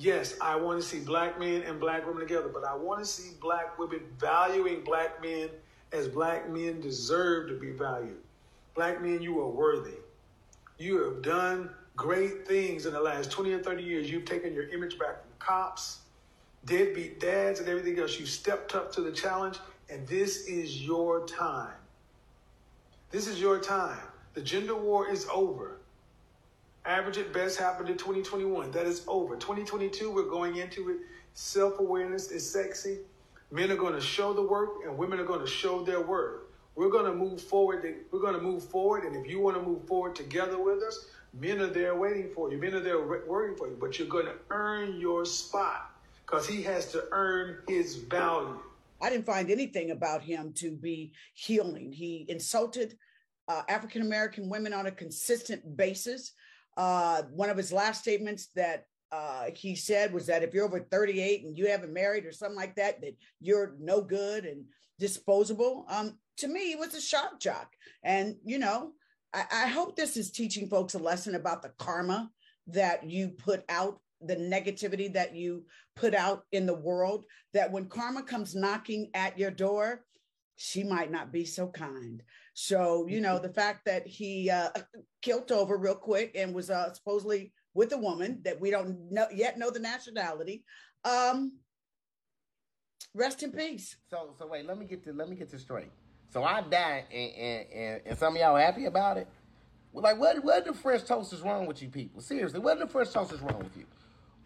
yes, I want to see black men and black women together, but I want to see black women valuing black men as black men deserve to be valued. Black men, you are worthy. You have done great things in the last 20 or 30 years. You've taken your image back from cops, deadbeat dads, and everything else. You stepped up to the challenge, and this is your time. This is your time. The gender war is over. Average at best happened in 2021. That is over. 2022, we're going into it. Self awareness is sexy. Men are going to show the work, and women are going to show their worth. We're going to move forward. We're going to move forward, and if you want to move forward together with us, men are there waiting for you. Men are there waiting for you, but you're going to earn your spot because he has to earn his value. I didn't find anything about him to be healing. He insulted uh, African American women on a consistent basis. Uh, one of his last statements that uh, he said was that if you're over 38 and you haven't married or something like that, that you're no good and disposable. Um, to me, he was a shock jock. And, you know, I, I hope this is teaching folks a lesson about the karma that you put out, the negativity that you put out in the world, that when karma comes knocking at your door, she might not be so kind. So, you know, the fact that he uh, killed over real quick and was uh, supposedly with a woman that we don't know yet know the nationality. Um, rest in peace. So, so wait, let me get to let me get this straight. So I died, and, and, and, and some of y'all happy about it. Well, like, what what the French toast is wrong with you people? Seriously, what the French toast is wrong with you?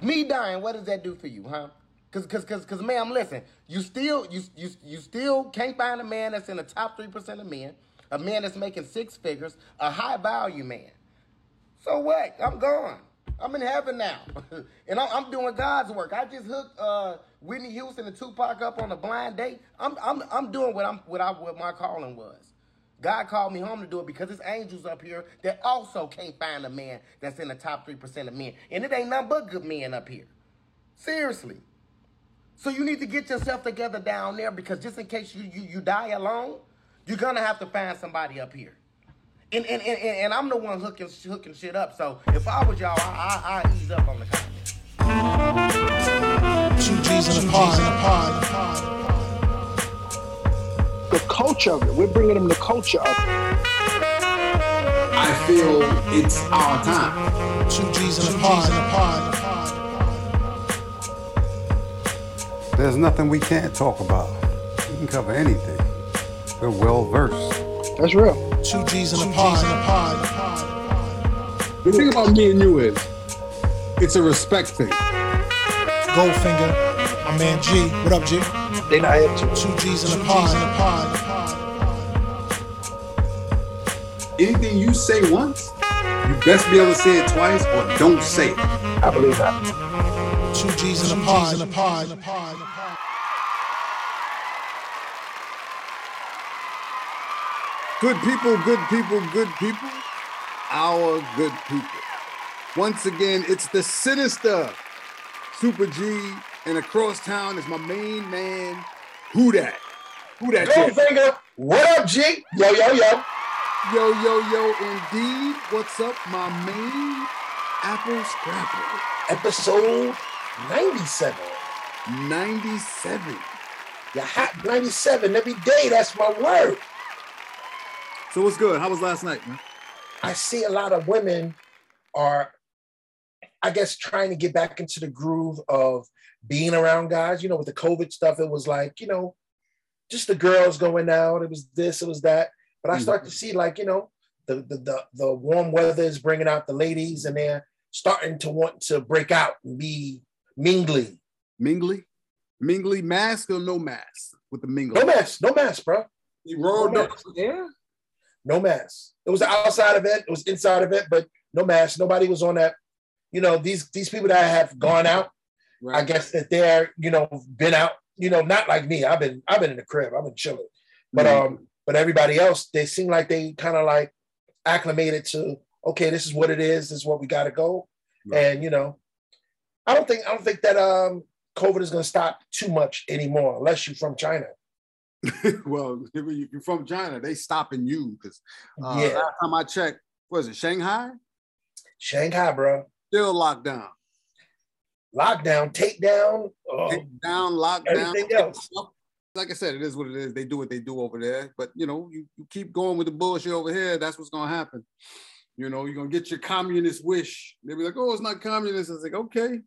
Me dying, what does that do for you, huh? Cause, cause, cause, cause, ma'am, listen, you still, you, you, you still can't find a man that's in the top three percent of men, a man that's making six figures, a high value man. So what? I'm gone. I'm in heaven now, and I'm, doing God's work. I just hooked uh, Whitney Houston and Tupac up on a blind date. I'm, I'm, I'm doing what I'm, what I, what my calling was. God called me home to do it because there's angels up here that also can't find a man that's in the top 3% of men. And it ain't nothing but good men up here. Seriously. So you need to get yourself together down there because just in case you, you, you die alone, you're going to have to find somebody up here. And, and, and, and I'm the one hooking, hooking shit up. So if I was y'all, I, I, I ease up on the comments. Two G's in a pod. The culture of it. We're bringing them the culture of it. I feel it's our time. Two G's in a pod. There's nothing we can't talk about. We can cover anything. We're well versed. That's real. Two G's in a pod. G's in a pod. The thing about me and you is, it's a respect thing. Goldfinger, my man G. What up, G? They not here too. Two G's in a pod. Anything you say once, you best be able to say it twice or don't say it. I believe that. Two G's in a pod. Good people, good people, good people, our good people. Once again, it's the sinister Super G, and across town is my main man, Who Dat? Who Dat? Jay? Goldfinger, what up, G? Yo, yo, yo. Yo, yo, yo, indeed. What's up, my main Apple Scrapper? Episode 97. 97. You're hot 97 every day. That's my word. So what's good? How was last night, man? I see a lot of women are, I guess, trying to get back into the groove of being around guys. You know, with the COVID stuff, it was like, you know, just the girls going out. It was this, it was that. But I mm-hmm. start to see, like, you know, the the the, the warm weather is bringing out the ladies, and they're starting to want to break out and be mingly. Mingly? Mingly mask or no mask with the mingle? No mask, no mask, bro. You rolled No up mask. No mask. It was an outside event. It was inside event, but no mask. Nobody was on that. You know, these these people that have gone out, Right. I guess that they're, you know, been out, you know, not like me. I've been I've been in the crib. I've been chilling. But Mhm. um, but everybody else, they seem like they kind of like acclimated to okay, this is what it is, this is what we gotta go. Right. And you know, I don't think I don't think that um COVID is gonna stop too much anymore, unless you're from China. well, you- you're from China, they stopping you because uh, Yeah. last time I checked, was it Shanghai? Shanghai, bro. Still locked down. lockdown, takedown, uh, Take down, lockdown. everything else. Like I said, it is what it is. They do what they do over there. But you know, you, you keep going with the bullshit over here, that's what's gonna happen. You know, you're gonna get your communist wish. They be like, oh, it's not communist. I was like, okay.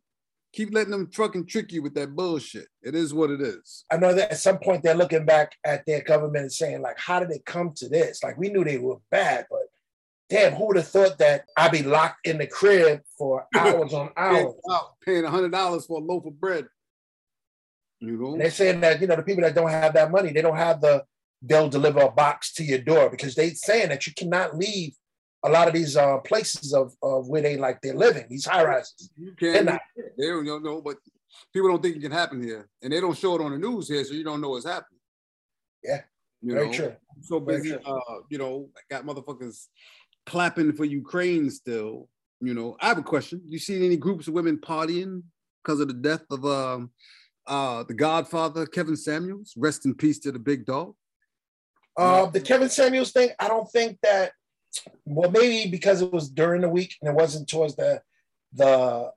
Keep letting them fucking trick you with that bullshit. It is what it is. I know that at some point they're looking back at their government and saying, like, how did it come to this? Like, we knew they were bad, but damn, who would have thought that I'd be locked in the crib for hours on hours? Paying hundred dollars for a loaf of bread. You know, And they're saying that, you know, the people that don't have that money, they don't have the, they'll deliver a box to your door because they're saying that you cannot leave a lot of these uh, places of, of where they like they're living, these high rises. you can't. not. They don't you know, but people don't think it can happen here, and they don't show it on the news here, so you don't know what's happening. Yeah, you very know? true. so Very busy, uh, you know, got motherfuckers clapping for Ukraine still. You know, I have a question. You seen any groups of women partying because of the death of um uh the Godfather Kevin Samuels? Rest in peace to the big dog. Uh, the Kevin Samuels thing, I don't think that. Well, maybe because it was during the week and it wasn't towards the the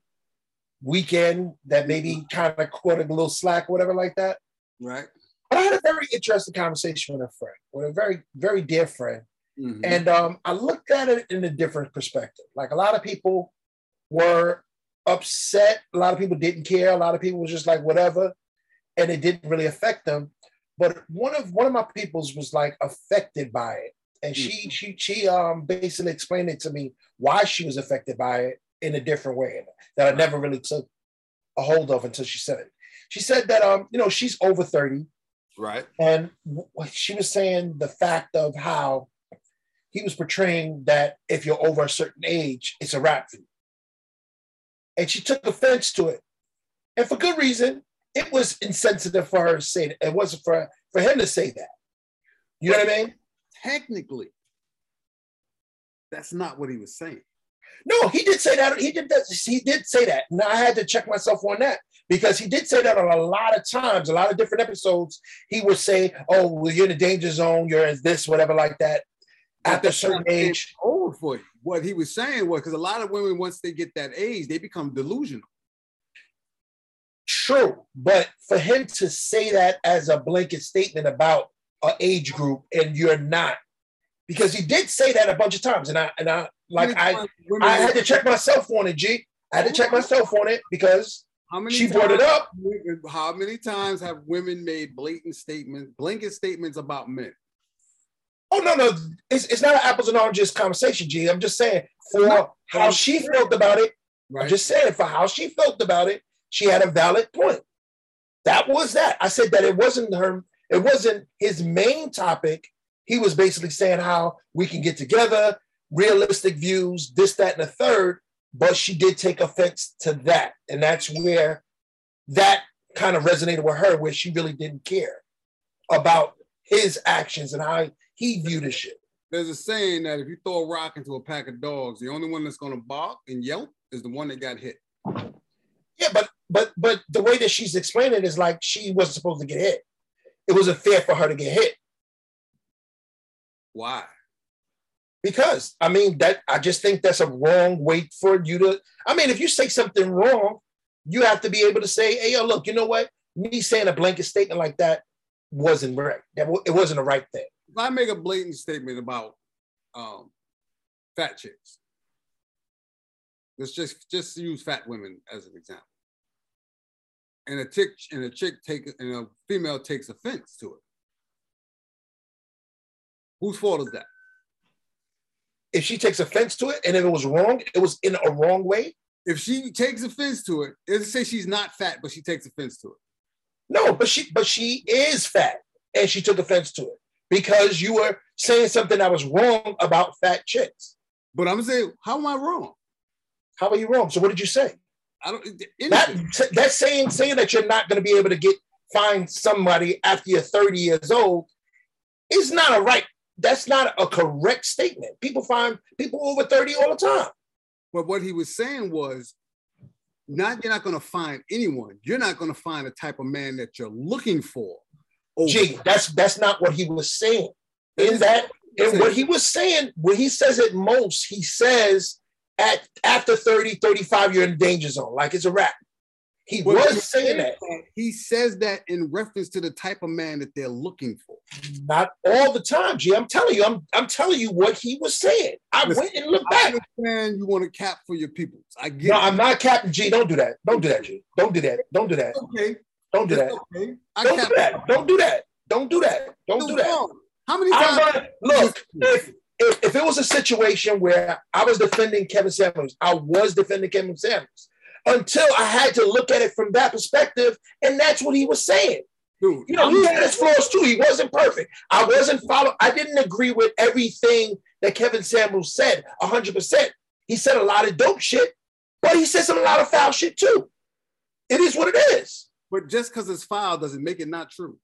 weekend that maybe kind of caught a little slack or whatever like that. Right. But I had a very interesting conversation with a friend, with a very very dear friend, Mhm. and um, I looked at it in a different perspective. Like a lot of people were upset, a lot of people didn't care, a lot of people was just like whatever, and it didn't really affect them. But one of one of my peoples was like affected by it, and she she she um basically explained it to me why she was affected by it in a different way that I never really took a hold of until she said it. She said that um you know she's over thirty. Right. And she was saying the fact of how he was portraying that if you're over a certain age, it's a wrap for you. And she took offense to it. And for good reason, it was insensitive for her to say that. It wasn't for, for him to say that. You know what I mean? Technically, that's not what he was saying. No, he did say that. He did that. He did say that. Now I had to check myself on that because he did say that on a lot of times, a lot of different episodes. He would say, "Oh, well, you're in the danger zone. You're in this, whatever, like that." After a certain age, old for you. What he was saying was because a lot of women, once they get that age, they become delusional. true. But for him to say that as a blanket statement about an age group, and you're not, because he did say that a bunch of times, and I and I like I I had to check myself on it. G, I had to check myself on it because How many she brought it up. How many times have women made blatant statements, blanket statements about men? Oh no, no, it's, it's not an apples and oranges conversation, G. I'm just saying for how she felt about it. Right. I'm just saying for how she felt about it, she had a valid point. That was that. I said that it wasn't her, it wasn't his main topic. He was basically saying how we can get together, realistic views, this, that, and the third. But she did take offense to that. And that's where that kind of resonated with her, where she really didn't care about his actions and how he viewed the shit. There's a saying that if you throw a rock into a pack of dogs, the only one that's going to bark and yelp is the one that got hit. Yeah, but but but the way that she's explaining it is like she wasn't supposed to get hit. It wasn't fair for her to get hit Why? because I mean that I just think that's a wrong way for you to. I mean, if you say something wrong, you have to be able to say, "Hey, yo, look, you know what? Me saying a blanket statement like that wasn't right. That it wasn't the right thing." If I make a blatant statement about um, fat chicks, let's just just use fat women as an example, and a tick and a chick take and a female takes offense to it. Whose fault is that? If she takes offense to it, and if it was wrong, it was in a wrong way. If she takes offense to it, let's say she's not fat, but she takes offense to it. No, but she but she is fat, and she took offense to it because you were saying something that was wrong about fat chicks. But I'm saying, how am I wrong? How are you wrong? So what did you say? I don't. That that's saying saying that you're not going to be able to get find somebody after you're 30 years old is not a right. That's not a correct statement. People find people over 30 all the time. But what he was saying was, not you're not going to find anyone. You're not going to find the type of man that you're looking for. over- Gee, that's that's not what he was saying. In that, and what he was saying, when he says it most, he says at after 30, 35, you're in danger zone. Like it's a wrap. He But was saying says that. He says that in reference to the type of man that they're looking for. Not all the time, G. I'm telling you, I'm I'm telling you what he was saying. I Listen, went and looked back. understand you want to cap for your people. I get No, it. I'm not Captain G. Don't do that. Don't do that, G. Don't do that. Don't do that. okay. Don't do that. Okay. I Don't do that. Don't do that. Don't do that. Don't do that. How many I'm times? gonna look if, if if it was a situation where I was defending Kevin Samuels, I was defending Kevin Samuels until I had to look at it from that perspective, and that's what he was saying. Dude, You know, he had his flaws too. He wasn't perfect. I wasn't follow. I didn't agree with everything that Kevin Samuels said 100. percent He said a lot of dope shit, but he said some a lot of foul shit too. It is what it is. But just because it's foul doesn't make it not true.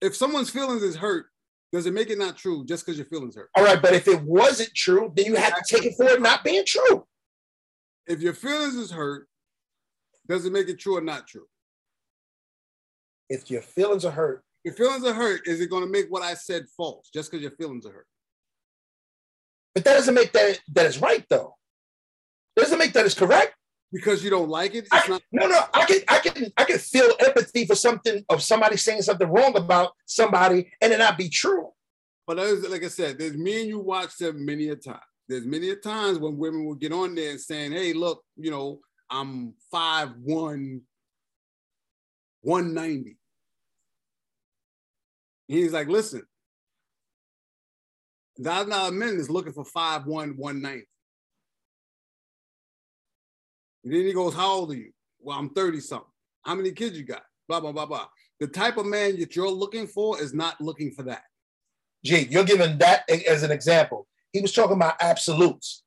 If someone's feelings is hurt, does it make it not true just because your feelings hurt? All right, but if it wasn't true, then you have to take it for it not being true. If your feelings is hurt, does it make it true or not true? If your feelings are hurt, your feelings are hurt, is it going to make what I said false just because your feelings are hurt? but that doesn't make that that is right though. Doesn't make that is correct. Because you don't like it? It's I, not. no, no, I can, I can, I can feel empathy for something of somebody saying something wrong about somebody and it not be true. But as, like I said, there's me and you watched them many a time. There's many a times when women will get on there and saying, "Hey, look, you know, I'm 5'1", 190. He's like, listen, now men is looking for 5'1", 190. And then he goes, How old are you? Well, I'm 30 something. How many kids you got? Blah, blah, blah, blah. The type of man that you're looking for is not looking for that. Gee, you're giving that as an example. He was talking about absolutes.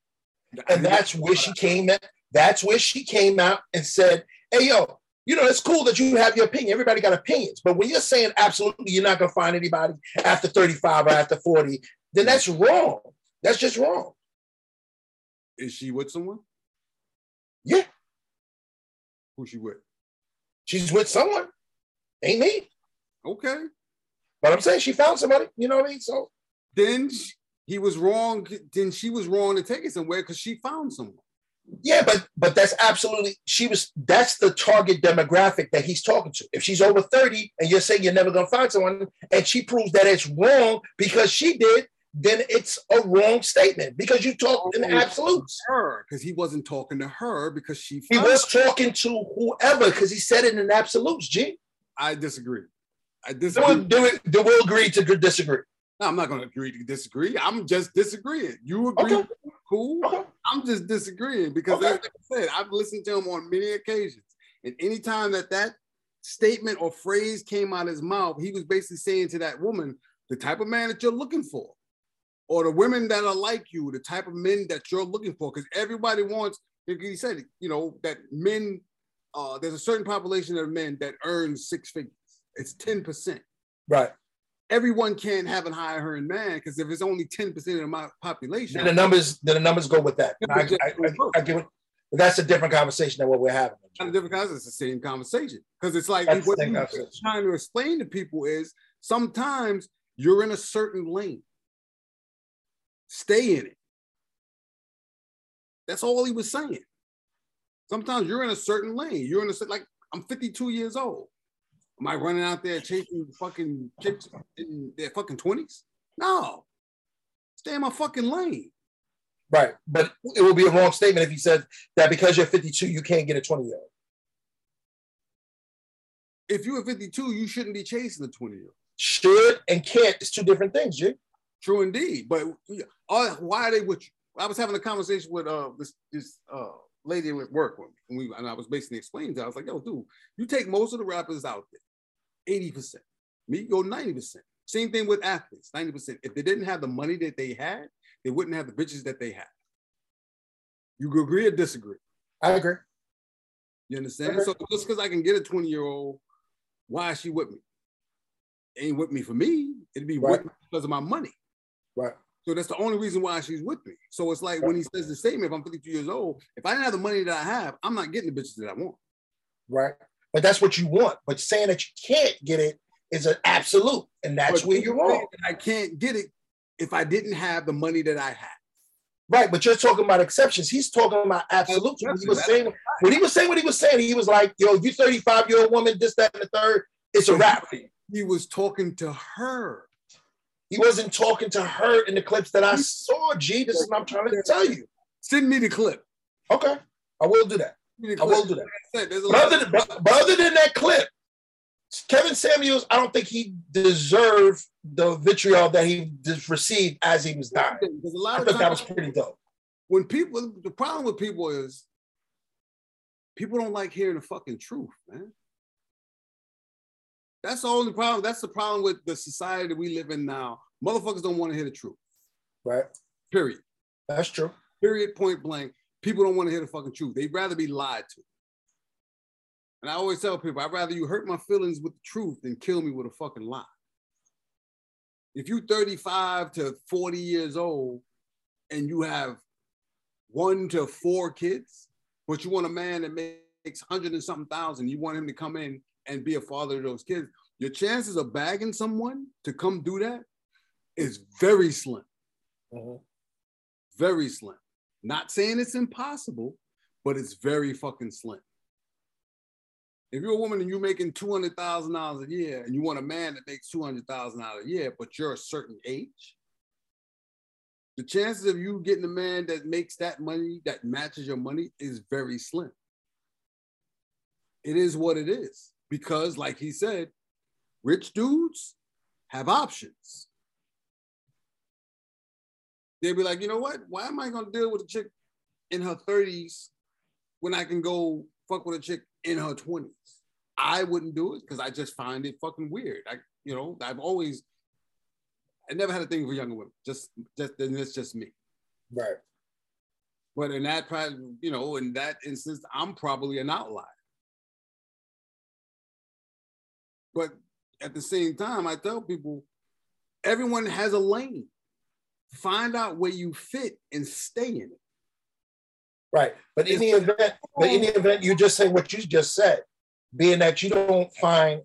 And that's where she came at. That's where she came out and said, Hey, yo, you know, it's cool that you have your opinion. Everybody got opinions. But when you're saying absolutely, you're not going to find anybody after 35 or after 40, then that's wrong. That's just wrong. Is she with someone? Yeah, Who she with? she's with someone. Ain't me. Okay. But I'm saying she found somebody. You know what I mean? So Then he was wrong. Then she was wrong to take it somewhere because she found someone. yeah, but but that's absolutely she was that's the target demographic that he's talking to. If she's over 30 and you're saying you're never gonna find someone, and she proves that it's wrong because she did, then it's a wrong statement because you talk in oh, absolutes. Her, because he wasn't talking to her because she He was talking to whoever because he said it in absolutes. G. I disagree. I disagree. do we, do we agree to disagree? No, I'm not going to agree to disagree. I'm just disagreeing. You agree? Okay. Cool. Okay. I'm just disagreeing because, Okay. like I said, I've listened to him on many occasions, and anytime that that statement or phrase came out of his mouth, he was basically saying to that woman, the type of man that you're looking for, or the women that are like you, the type of men that you're looking for, because everybody wants. like He said, you know, that men. Uh, there's a certain population of men that earn six figures. It's ten percent Right. everyone can't have a high earning man because if it's only 10% of my population, Then the numbers then the numbers go with that. I, I, I, I give it. But that's a different conversation than what we're having. kind of different because it's the same conversation. Because it's like That's what you're trying to explain to people is sometimes you're in a certain lane. Stay in it. That's all he was saying. Sometimes you're in a certain lane. You're in a like I'm 52 years old. Am I running out there chasing fucking chicks in their fucking 20s? No. Stay in my fucking lane. Right. But it would be a wrong statement if you said that because you're 52, you can't get a 20 year old. If you're 52, you shouldn't be chasing a 20 year old. Should and can't is two different things, G. True indeed. But uh, why are they with you? I was having a conversation with uh this this uh lady at work with me, and we and I was basically explaining to her, I was like, yo, dude, you take most of the rappers out there, 80%. Me go 90%. Same thing with athletes, 90%. If they didn't have the money that they had, they wouldn't have the bitches that they have. You agree or disagree. I agree. You understand? So just because I can get a 20 year old, why is she with me? Ain't with me for me. It'd be Right. with me because of my money. Right. So that's the only reason why she's with me. So it's like when he says the statement, if I'm 52 years old, if I didn't have the money that I have, I'm not getting the bitches that I want. Right. But that's what you want. But saying that you can't get it is an absolute. And that's But where you you're wrong. I can't get it if I didn't have the money that I have. Right, but you're talking about exceptions. He's talking about absolutes. When he was saying when he was saying what he was saying, he was like, "Yo, you 35 year old woman, this, that, and the third. It's a wrap." He was talking to her. He wasn't talking to her in the clips that I saw. G, this is what I'm trying to tell you. Send me the clip. Okay, I will do that. Send me the I will do that. Like I said, there's a But other, than, but, other than that clip, Kevin Samuels, I don't think he deserved the vitriol that he just received as he was dying. There's a I lot of thought that was pretty dope. when people the problem with people is people don't like hearing the fucking truth, man. That's the only problem. That's the problem with the society that we live in now. Motherfuckers don't want to hear the truth. Right, Period. that's true. Period. Point blank. People don't want to hear the fucking truth. They'd rather be lied to. And I always tell people, I'd rather you hurt my feelings with the truth than kill me with a fucking lie. If you're 35 to 40 years old and you have one to four kids, but you want a man that makes hundred and something thousand, you want him to come in and be a father to those kids, your chances of bagging someone to come do that is very slim. Mhm. Very slim. Not saying it's impossible, but it's very fucking slim. If you're a woman and you're making two hundred thousand dollars a year, and you want a man that makes two hundred thousand dollars a year, but you're a certain age, the chances of you getting a man that makes that money that matches your money is very slim. It is what it is because, like he said, rich dudes have options. They'd be like, you know what? Why am I gonna deal with a chick in her 30s when I can go fuck with a chick in her 20s? I wouldn't do it because I just find it fucking weird. I, you know, I've always, I never had a thing for younger women. Just, just, and it's just me. Right. But in that, you know, in that instance, I'm probably an outlier. But at the same time, I tell people, everyone has a lane. Find out where you fit and stay in it. Right. But in the event, but in the event you just say what you just said, being that you don't find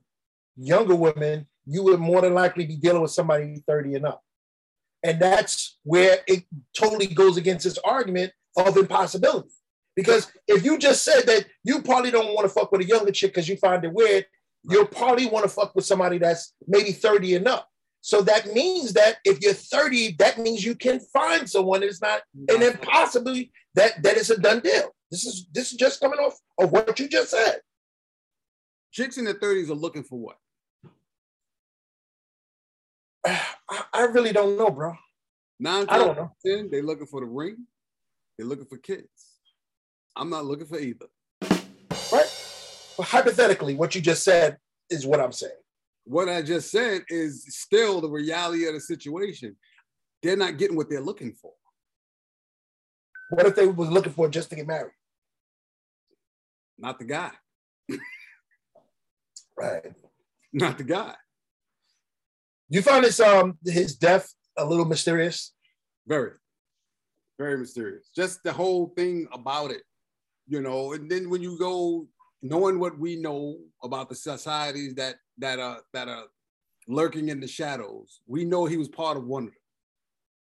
younger women, you would more than likely be dealing with somebody 30 and up. And that's where it totally goes against this argument of impossibility. Because if you just said that you probably don't want to fuck with a younger chick because you find it weird, you'll probably want to fuck with somebody that's maybe 30 and up. So that means that if you're 30, that means you can find someone that's not an possibly that that is a done deal. This is this is just coming off of what you just said. Chicks in their 30s are looking for what? I, I really don't know, bro. Nine, I don't know. Ten, they're looking for the ring. They're looking for kids. I'm not looking for either. Hypothetically, what you just said is what I'm saying. What I just said is still the reality of the situation. They're not getting what they're looking for. What if they was looking for just to get married? Not the guy. Right. Not the guy. You find his um his death a little mysterious? Very, very mysterious. Just the whole thing about it, you know. And then when you go knowing what we know about the societies that that are that are lurking in the shadows, we know he was part of one of them.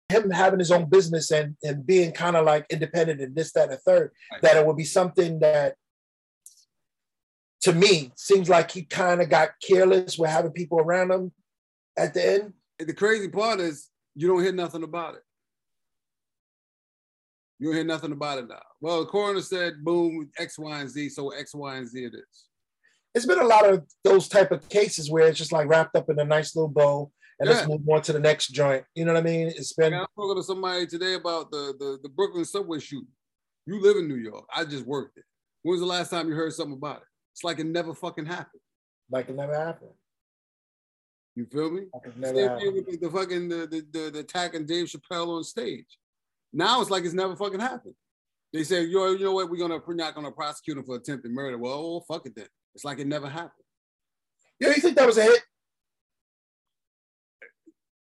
Him having his own business and and being kind of like independent and this, that, and the third, that it would be something that to me seems like he kind of got careless with having people around him at the end. The crazy part is you don't hear nothing about it. You don't hear nothing about it now. Well, the coroner said, boom, X, Y, and Z. So X, Y, and Z it is. It's been a lot of those type of cases where it's just like wrapped up in a nice little bow and let's move on to the next joint. You know what I mean? It's been I was talking to somebody today about the, the, the Brooklyn subway shooting. You live in New York. I just worked it. When was the last time you heard something about it? It's like it never fucking happened. like it never happened. You feel me? Like it never happened. the, the fucking the, the, the, the attack on Dave Chappelle on stage. Now it's like it's never fucking happened. They say, yo, you know what? We're gonna we're not gonna prosecute him for attempted murder. Well, oh, fuck it then. It's like it never happened. Yeah, you think that was a hit?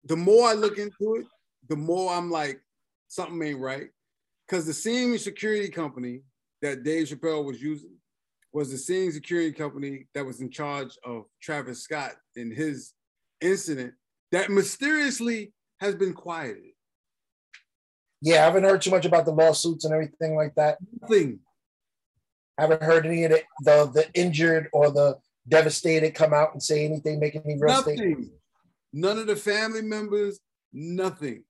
The more I look into it, the more I'm like, something ain't right. Because the same security company that Dave Chappelle was using was the same security company that was in charge of Travis Scott in his incident that mysteriously has been quieted. Yeah, I haven't heard too much about the lawsuits and everything like that. Nothing. I haven't heard any of the the, the injured or the devastated come out and say anything, make any real statement. Nothing. None of the family members, nothing.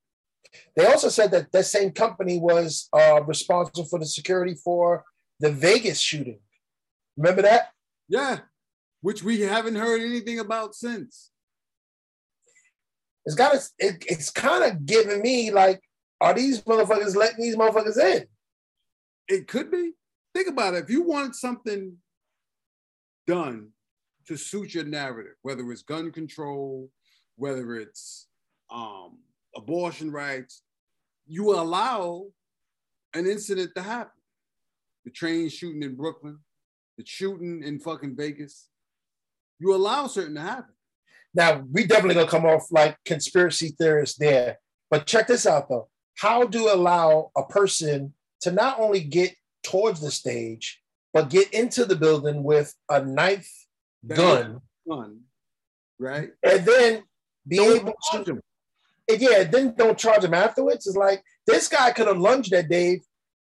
They also said that that same company was uh, responsible for the security for the Vegas shooting. Remember that? Yeah. Which we haven't heard anything about since. It's got it, it's kind of giving me like, are these motherfuckers letting these motherfuckers in? It could be. Think about it. If you want something done to suit your narrative, whether it's gun control, whether it's um, abortion rights, you allow an incident to happen. The train shooting in Brooklyn, the shooting in fucking Vegas. You allow certain to happen. Now we definitely gonna come off like conspiracy theorists there, but check this out though. How do you allow a person to not only get towards the stage, but get into the building with a knife, gun, Gun, right? and then be Don't able to and yeah, then don't charge him afterwards. It's like this guy could have lunged at Dave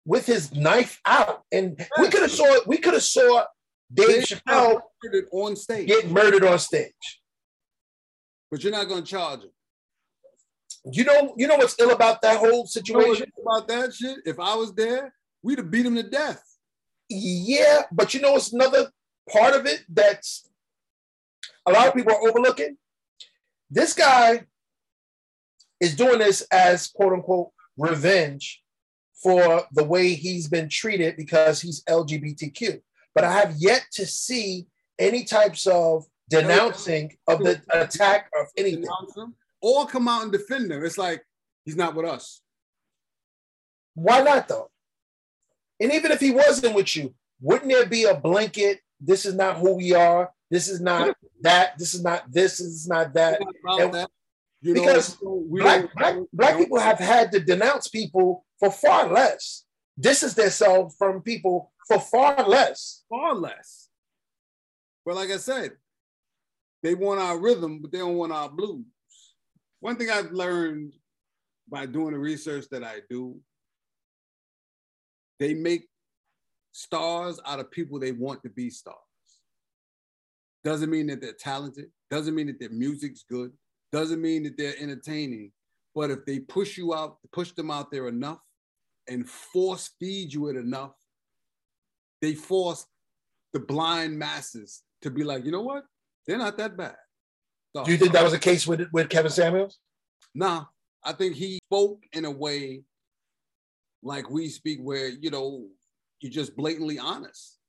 with his knife out, and we could have saw we could have saw Dave They Chappelle murdered on stage, get murdered on stage. but you're not going to charge them. You know, you know what's ill about that whole You know situation? about that shit? If I was there, we'd have beat him to death. Yeah, but you know it's another part of it that's a lot of people are overlooking? This guy is doing this as quote unquote revenge for the way he's been treated because he's LGBTQ. But I have yet to see any types of denouncing of the attack of anything. Or come out and defend him. It's like he's not with us. Why not though? And even if he wasn't with you, wouldn't there be a blanket? This is not who we are. This is not that. This is not this. This is not that. We're not about and- that. You know, because we Black black black people have had to denounce people for far less. Distance themselves from people for far less. far less. But like I said, they want our rhythm, but they don't want our blues. One thing I've learned by doing the research that I do, they make stars out of people they want to be stars. Doesn't mean that they're talented, doesn't mean that their music's good, doesn't mean that they're entertaining. But if they push you out, push them out there enough and force feed you it enough, they force the blind masses to be like, you know what? They're not that bad. Do you think that was the case with with Kevin Samuels? Nah, I think he spoke in a way like we speak, where you know you're just blatantly honest,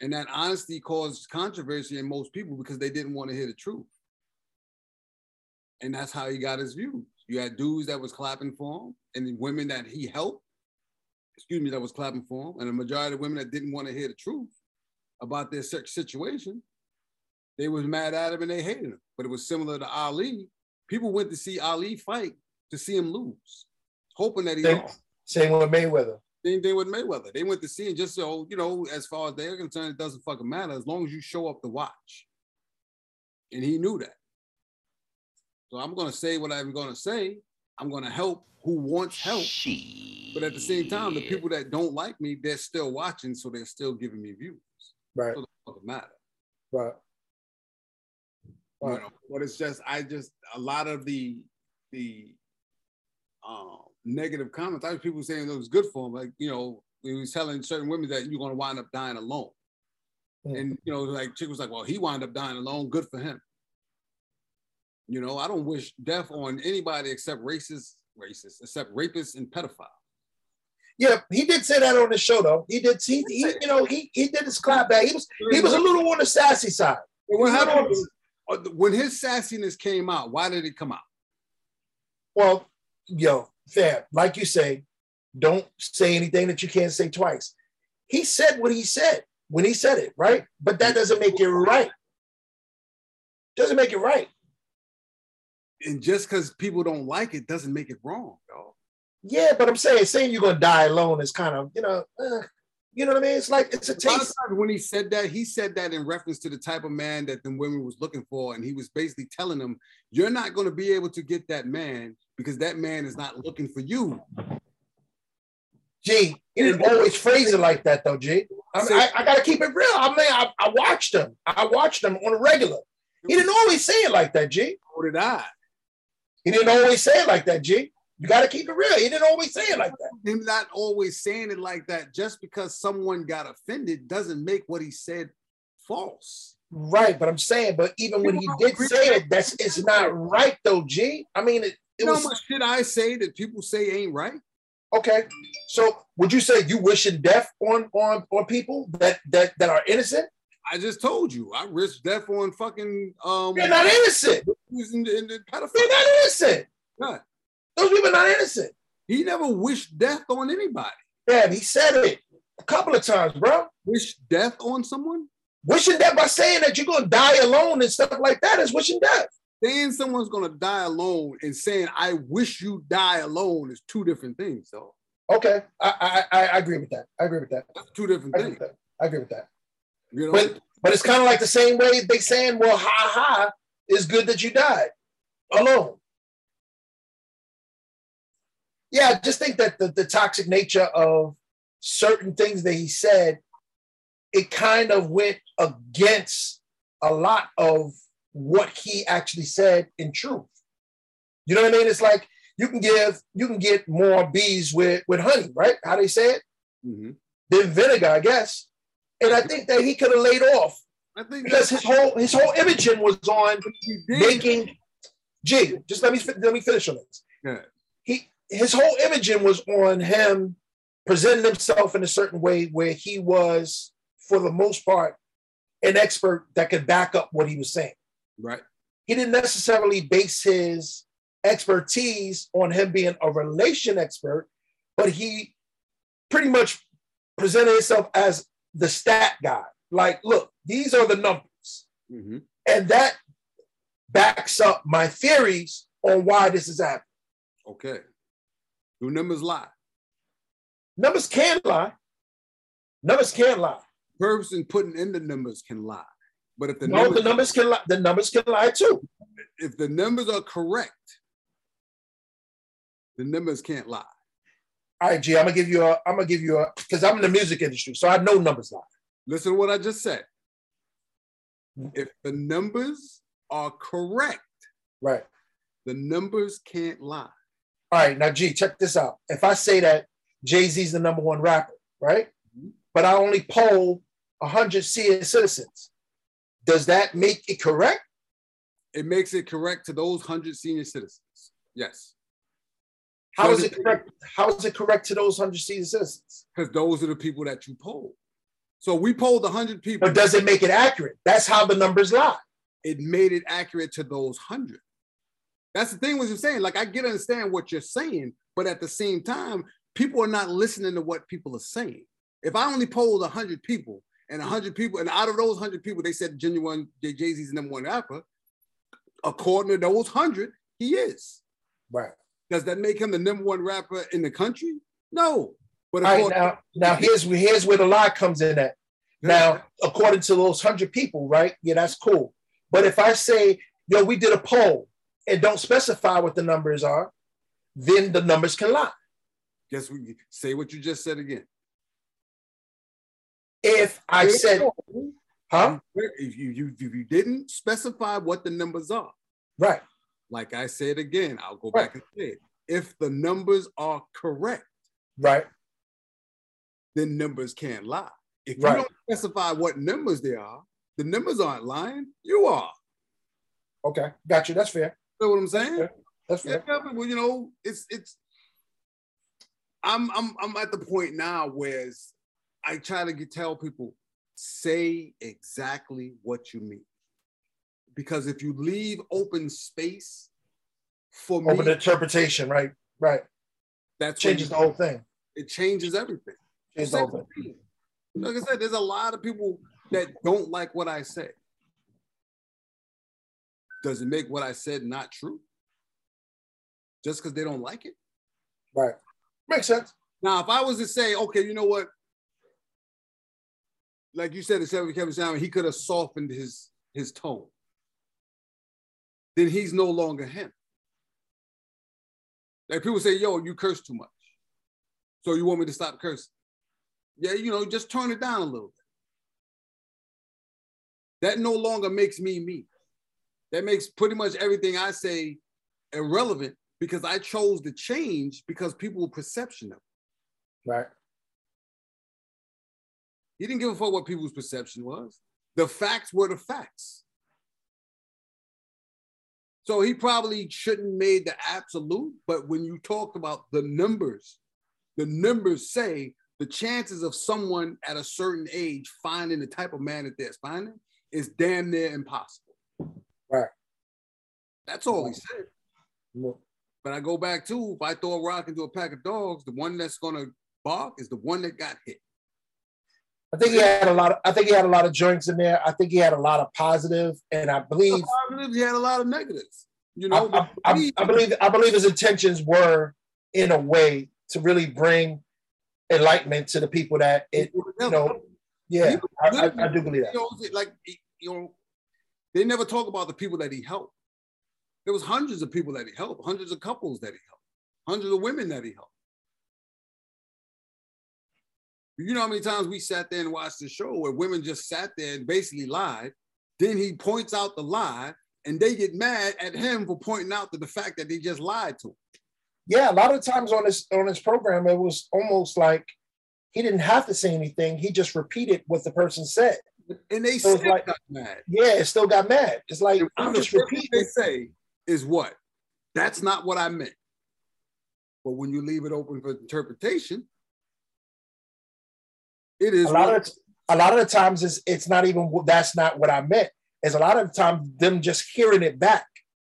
and that honesty caused controversy in most people because they didn't want to hear the truth, and that's how he got his views. You had dudes that was clapping for him, and then women that he helped, excuse me, that was clapping for him, and a majority of women that didn't want to hear the truth about their sex situation. They was mad at him and they hated him. But it was similar to Ali. People went to see Ali fight to see him lose, hoping that he Same, lost. same with Mayweather. Same thing with Mayweather. They went to see him just so, you know, as far as they're concerned, it doesn't fucking matter as long as you show up to watch. And he knew that. So I'm gonna say what I'm gonna say. I'm gonna help who wants help. But at the same time, the people that don't like me, they're still watching, so they're still giving me views. Right, So it doesn't matter. right. You Right. know but it's just i just a lot of the the um negative comments i was people saying it was good for him like you know he was telling certain women that you're going to wind up dying alone Mm. and you know like chick was like well he wound up dying alone good for him you know i don't wish death on anybody except racist racists except rapists and pedophiles Yeah, he did say that on the show though. He did. He, he you know, he he did his clap back. He was he was a little on the sassy side. What He was a happened was, when his sassiness came out why did it come out Well, yo, Fab, like you say, don't say anything that you can't say twice. He said what he said when he said it, right? But that doesn't make it right. Doesn't make it right. and just because people don't like it doesn't make it wrong dog. Yeah, but I'm saying saying you're gonna die alone is kind of, you know, uh, You know what I mean? It's like it's a A taste. times when he said that, he said that in reference to the type of man that the women was looking for, and he was basically telling them, "You're not going to be able to get that man because that man is not looking for you." G, he didn't always phrase it like that though, G. I, mean, I, I gotta keep it real. I mean, I, I watched him. I watched him on a regular. He didn't always say it like that, G. So did I. He didn't always say it like that, G. You gotta keep it real. He didn't always say it like that. Him not always saying it like that, just because someone got offended, doesn't make what he said false. Right, but I'm saying, but even when he did say it, that's it's not right though, G. I mean, it, it You was how much shit I say that people say ain't right? okay. So would you say you wishing death on on on people that that that are innocent? I just told you, I risk death on fucking um They're not innocent. in, in, in They're not innocent. Not. Those people are not innocent. He never wished death on anybody. Yeah, he said it a couple of times, bro. Wish death on someone? Wishing death by saying that you're gonna die alone and stuff like that is wishing death. Saying someone's gonna die alone and saying I wish you die alone is two different things, though. Okay, I I, I agree with that. I agree with that. That's two different I things. I agree with that. You know, But but it's kind of like the same way they saying, well, ha ha, it's good that you died alone. Yeah, I just think that the, the toxic nature of certain things that he said, it kind of went against a lot of what he actually said in truth. You know what I mean? It's like you can give, you can get more bees with with honey, right? How they say it? Mhm. Than vinegar, I guess. And I think that he could have laid off I think because his whole his whole imaging was on making. G, just let me let me finish on this. Yeah. His whole imaging was on him presenting himself in a certain way where he was, for the most part, an expert that could back up what he was saying. right. He didn't necessarily base his expertise on him being a relation expert, but he pretty much presented himself as the stat guy. Like, look, these are the numbers. Mhm. And that backs up my theories on why this is happening. Okay. Do numbers lie? Numbers can lie. Numbers can lie. Person putting in the numbers can lie. But if the no, numbers, the numbers can lie. The numbers can lie too. if the numbers are correct, the numbers can't lie. All right, G, I'm gonna give you a, I'm gonna give you a, because I'm in the music industry, so I know numbers lie. Listen to what I just said. If the numbers are correct, Right. the numbers can't lie. All right, now G, check this out. If I say that Jay Z's the number one rapper, right? Mhm. But I only poll 100 senior citizens, does that make it correct? It makes it correct to those hundred senior citizens. Yes, How is it correct? How is it correct to those 100 senior citizens? because those are the people that you poll. So we polled hundred people. But does it make it accurate? That's how the numbers lie. it made it accurate to those hundred. That's the thing. What you're saying, like I get understand what you're saying, but at the same time, people are not listening to what people are saying. If I only polled hundred people and hundred people, and out of those hundred people, they said genuine Jay Z's number one rapper. According to those hundred, he is. Right. Does that make him the number one rapper in the country? No. But right, now, now here's here's where the lie comes in at. Now, according to those hundred people, right? Yeah, that's cool. But if I say, yo, we did a poll and don't specify what the numbers are, then the numbers can lie. guess what? say what you just said again. If I said, huh? if you, you if you didn't specify what the numbers are, Right. like I said again, I'll go Right. back and say it. If the numbers are correct, Right. then numbers can't lie. If Right. you don't specify what numbers they are, the numbers aren't lying. You are. Okay. Got you. That's fair. Know what I'm saying? Yeah. That's Yeah, fair. well, you know, it's it's. I'm I'm I'm at the point now where I try to get, tell people say exactly what you mean, because if you leave open space for me, Open interpretation, right? Right. that Changes the whole thing. it changes everything. Changes the Same whole thing. for me. Like I said, there's a lot of people that don't like what I say. Does it make what I said not true? Just because they don't like it? Right. Makes sense. Now, if I was to say, okay, you know what? like you said, except for Kevin Samuel, he could have softened his his tone. Then he's no longer him. Like people say, yo, you curse too much. So you want me to stop cursing? Yeah, you know, just turn it down a little bit. That no longer makes me me. That makes pretty much everything I say irrelevant because I chose to change because people perception of it. Right. He didn't give a fuck what people's perception was. The facts were the facts. So he probably shouldn't made the absolute, but when you talk about the numbers, the numbers say the chances of someone at a certain age finding the type of man that they're finding is damn near impossible. Right. That's all he said. But I go back to if I throw a rock into a pack of dogs, the one that's gonna bark is the one that got hit. I think he had a lot of I think he had a lot of joints in there. I think he had a lot of positive, and I believe Positives, he had a lot of negatives. You know, I, I- I- I believe I believe his intentions were in a way to really bring enlightenment to the people that it you know yeah I, do believe that like you know, they never talk about the people that he helped. There was hundreds of people that he helped, hundreds of couples that he helped, hundreds of women that he helped. You know how many times we sat there and watched the show where women just sat there and basically lied. Then he points out the lie, and they get mad at him for pointing out to the fact that they just lied to him. yeah a lot of times on this on this program it was almost like he didn't have to say anything he just repeated what the person said And they So still like- got mad. yeah it still got mad it's like And i'm just repeating they say is what? That's not what I meant. But when you leave it open for interpretation, it is a lot what- of a lot of the times it's it's not even that's not what I meant. It's a lot of the time them just hearing it back.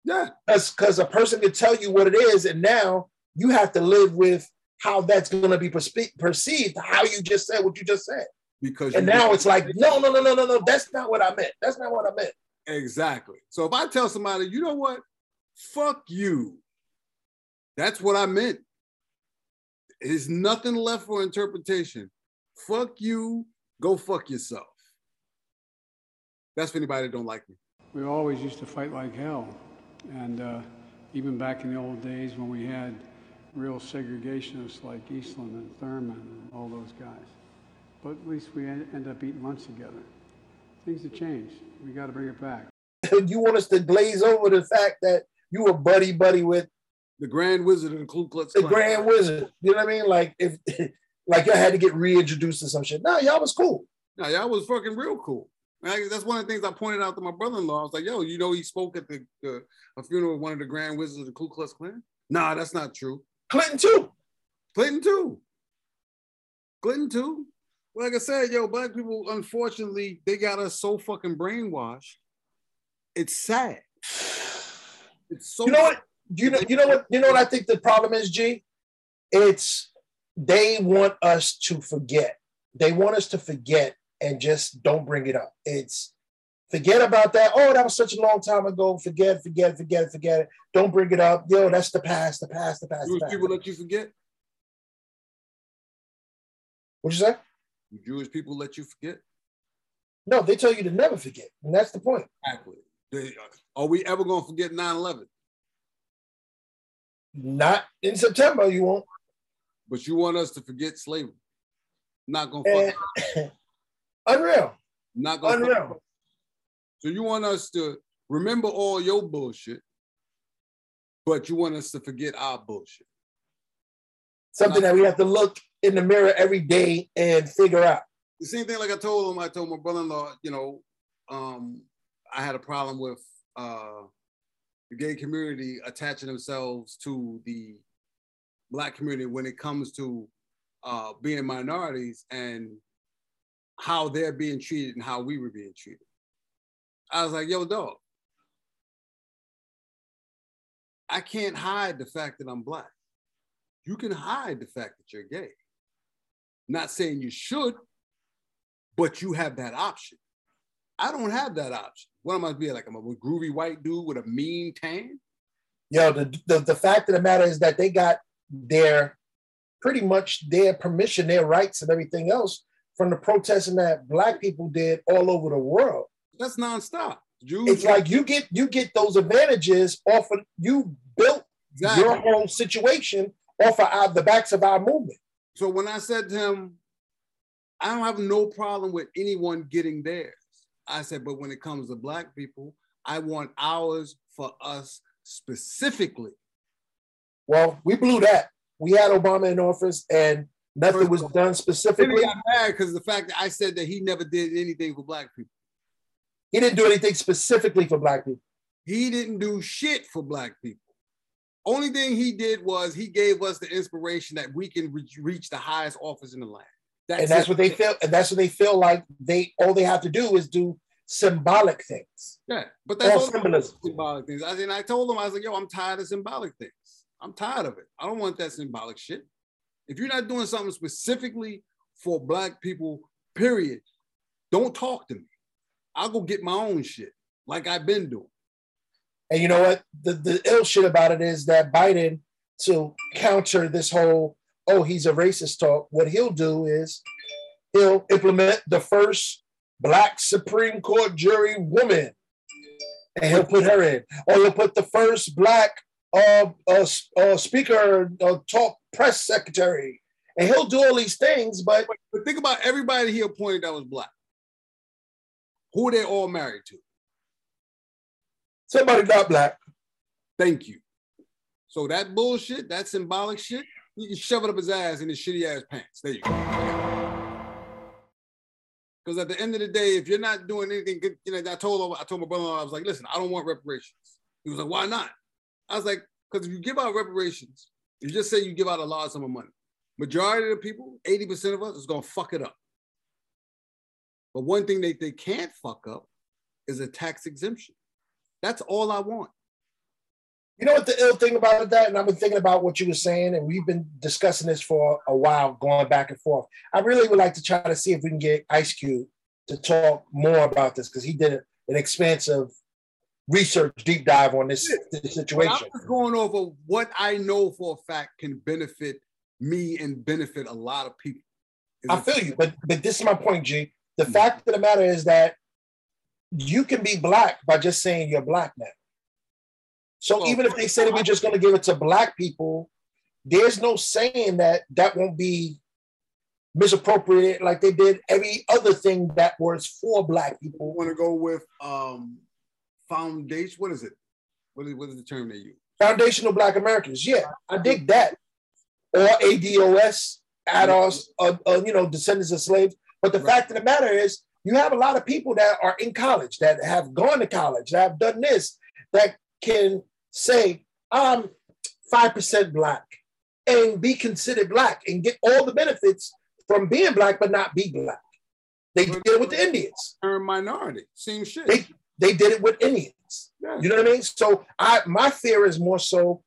yeah. Because because a person can tell you what it is, and now you have to live with how that's going to be perceived. How you just said what you just said, Because and now it's like no, no, no, no, no, no. That's not what I meant. That's not what I meant. exactly. So if I tell somebody, you know what? Fuck you. That's what I meant. There's nothing left for interpretation. Fuck you. Go fuck yourself. That's for anybody that don't like me. We always used to fight like hell. And uh, even back in the old days when we had real segregationists like Eastland and Thurman and all those guys. But at least we end up eating lunch together. Things have changed. We got to bring it back. you want us to glaze over the fact that you were buddy buddy with The Grand Wizard of the Ku Klux Klan. the Grand Wizard. You know what I mean? Like if like y'all had to get reintroduced to some shit. No, y'all was cool. No, y'all was fucking real cool. Like, that's one of the things I pointed out to my brother-in-law. I was like, "Yo, you know, he spoke at the, the a funeral of one of the Grand Wizards of the Ku Klux Klan." Nah, that's not true. Clinton too. Clinton too. Clinton too. Like I said, yo, black people, unfortunately, they got us so fucking brainwashed. It's sad. It's so. You know what? You know, you know what? You know what I think the problem is, G? It's they want us to forget. They want us to forget and just don't bring it up. It's forget about that. Oh, that was such a long time ago. Forget, forget, forget, forget it. Don't bring it up. Yo, that's the past, the past, the past. The past. people let you forget. What'd you say? Jewish people let you forget. No, they tell you to never forget. And that's the point. Exactly. They, uh, are we ever gonna forget 9-11? Not in September, you won't. But you want us to forget slavery? Not gonna eh, fuck. Unreal. Not gonna. fuck- Unreal. So you want us to remember all your bullshit, but you want us to forget our bullshit. Something that we have to look in the mirror every day and figure out. The same thing like I told him, I told my brother-in-law, you know, um, I had a problem with uh, the gay community attaching themselves to the black community when it comes to uh, being minorities and how they're being treated and how we were being treated. I was like, yo, dog, I can't hide the fact that I'm black. You can hide the fact that you're gay. Not saying you should, but you have that option. I don't have that option. What am I be like? I'm a groovy white dude with a mean tan. Yo, the, the the fact of the matter is that they got their pretty much their permission, their rights, and everything else from the protesting that black people did all over the world. That's nonstop. Jews, It's like you get you get those advantages off of you built Exactly. your whole situation off of our, the backs of our movement. So when I said to him, I don't have no problem with anyone getting theirs. I said, but when it comes to black people, I want ours for us specifically. Well, we blew that. We had Obama in office, and nothing was done Then he specifically. got mad because the fact that I said that he never did anything for black people. He didn't do anything specifically for black people. He didn't do shit for black people. Only thing he did was he gave us the inspiration that we can reach, reach the highest office in the land. and that's it. what they feel. And that's what they feel like. They all they have to do is do symbolic things. Yeah, but that's All all symbolism. symbolic things. I and I told him I was like, yo, I'm tired of symbolic things. I'm tired of it. I don't want that symbolic shit. If you're not doing something specifically for black people, period, don't talk to me. I'll go get my own shit, like I've been doing. And you know what? The the ill shit about it is that Biden, to counter this whole oh he's a racist talk, what he'll do is he'll implement the first black Supreme Court jury woman, and he'll put her in, or he'll put the first black uh, uh, uh speaker, uh, talk press secretary, and he'll do all these things. But But think about everybody he appointed that was black. Who they all married to? Somebody not black. Thank you. So that bullshit, that symbolic shit, you can shove it up his ass in his shitty ass pants. There you go. Because at the end of the day, if you're not doing anything good, you know, I told I told my brother, I was like, listen, I don't want reparations. He was like, why not? I was like, because if you give out reparations, you just say you give out a large sum of money. Majority of the people, 80% of us, is gonna fuck it up. But one thing they, they can't fuck up is a tax exemption. That's all I want. You know what the ill thing about that, and I've been thinking about what you were saying, and we've been discussing this for a while, going back and forth. I really would like to try to see if we can get Ice Cube to talk more about this because he did an expansive research deep dive on this, this situation. I'm just going over what I know for a fact can benefit me and benefit a lot of people. I feel you, but but this is my point, G. The fact of the matter is that you can be black by just saying you're black now. So Well, even if they say that we're just going to give it to black people, there's no saying that that won't be misappropriated like they did every other thing that was for black people. want to go with um foundation. What is it? What is what is the term they use? Foundational Black Americans, yeah, I dig that. Or ADOS, ADOS, uh, uh, you know, descendants of slaves. But the Right. fact of the matter is, you have a lot of people that are in college, that have gone to college, that have done this, that can say, I'm 5% Black and be considered Black and get all the benefits from being Black, but not be Black. They did it with the Indians. Term minority. Same shit. They, they did it with Indians. Yeah. You know what I mean? So I my fear is more so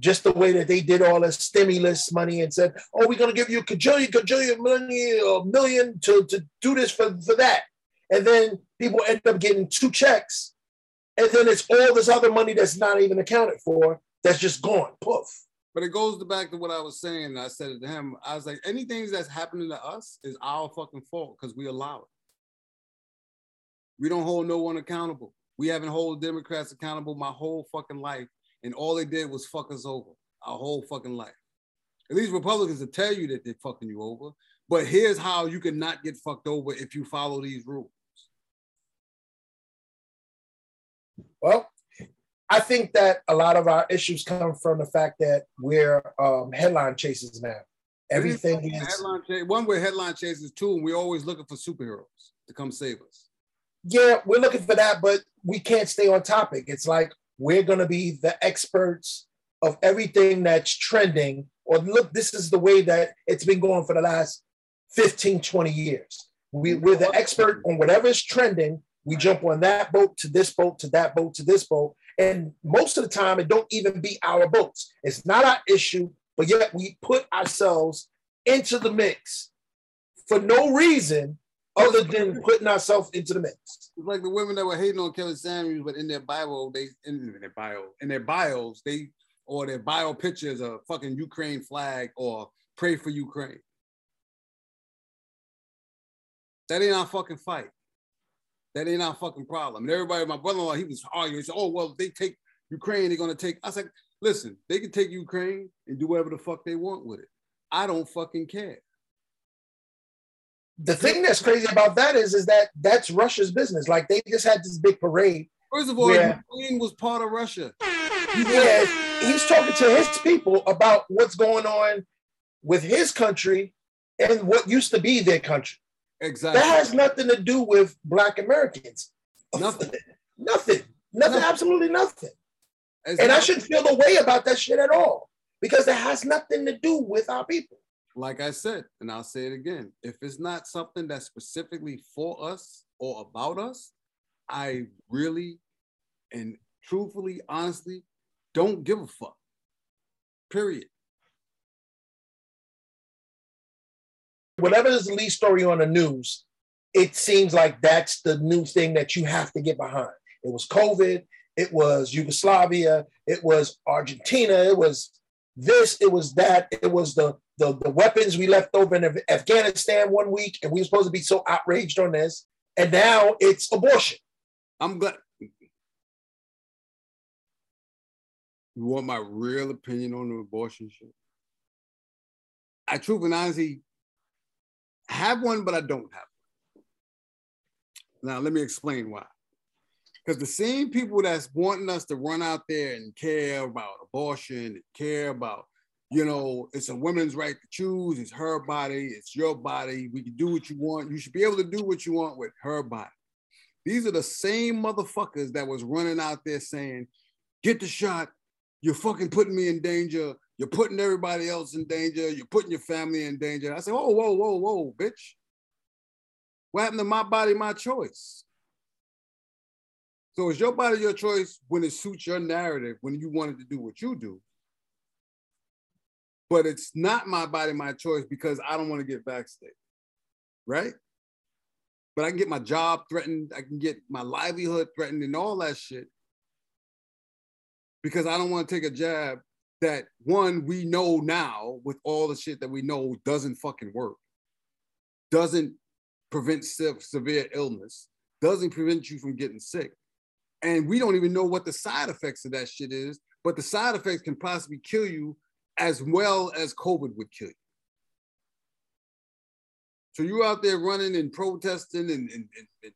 just the way that they did all the stimulus money and said, "Oh, we're gonna give you a cajillion, cajillion, million, a uh, million to, to do this for, for that," and then people end up getting two checks, and then it's all this other money that's not even accounted for that's just gone, poof. But it goes back to what I was saying. I said it to him. I was like, anything that's happening to us is our fucking fault because we allow it. We don't hold no one accountable. We haven't held Democrats accountable my whole fucking life, and all they did was fuck us over our whole fucking life. At least Republicans will tell you that they're fucking you over. But here's how you can not get fucked over if you follow these rules. Well, I think that a lot of our issues come from the fact that we're um, headline chasers now. Everything is Headline chase, one way headline chasers too, and we're always looking for superheroes to come save us. yeah, we're looking for that, but we can't stay on topic. It's like we're going to be the experts of everything that's trending. Or look, this is the way that it's been going for the last 15, 20 years. We, we're the expert on whatever is trending. We jump on that boat to this boat to that boat to this boat. And most of the time, it don't even be our boats. It's not our issue, but yet we put ourselves into the mix for no reason other than putting ourselves into the mix. It's like the women that were hating on Kevin Samuels, but in their Bible, they in their bio, in their bios, they or their bio pictures a fucking Ukraine flag or pray for Ukraine. That ain't our fucking fight. That ain't our fucking problem. And everybody, my brother-in-law, he was arguing. He said, "Oh well, they take Ukraine, they're gonna take." I said, "Listen, they can take Ukraine and do whatever the fuck they want with it. I don't fucking care." The thing that's crazy about that is, is that that's Russia's business. Like they just had this big parade. First of all, Yeah. Ukraine was part of Russia. Yeah, he's talking to his people about what's going on with his country and what used to be their country. Exactly. That has nothing to do with Black Americans. Nothing. Nothing. Nothing. Absolutely nothing. It's And I shouldn't feel the way about that shit at all because it has nothing to do with our people. Like I said, and I'll say it again, if it's not something that's specifically for us or about us, I really and truthfully, honestly, don't give a fuck. Period. Whatever is the lead story on the news, it seems like that's the new thing that you have to get behind. It was COVID, it was Yugoslavia, it was Argentina, it was this, it was that, it was the the, the weapons we left over in Afghanistan one week, and we were supposed to be so outraged on this, and now it's abortion. I'm glad. You want my real opinion on the abortion shit? I truth and have one, but I don't have one. Now, let me explain why. Because the same people that's wanting us to run out there and care about abortion, and care about, you know, it's a woman's right to choose, it's her body, it's your body, we can do what you want. You should be able to do what you want with her body. These are the same motherfuckers that was running out there saying, get the shot. You're fucking putting me in danger. You're putting everybody else in danger. You're putting your family in danger. I said, whoa, whoa, whoa, whoa, bitch. What happened to my body, my choice? So it's your body, your choice when it suits your narrative, when you wanted to do what you do. But it's not my body, my choice because I don't want to get vaccinated, Right? but I can get my job threatened. I can get my livelihood threatened and all that shit because I don't want to take a jab that one we know now with all the shit that we know doesn't fucking work, doesn't prevent se- severe illness, doesn't prevent you from getting sick. And we don't even know what the side effects of that shit is, but the side effects can possibly kill you as well as COVID would kill you. So you out there running and protesting and, and, and, and-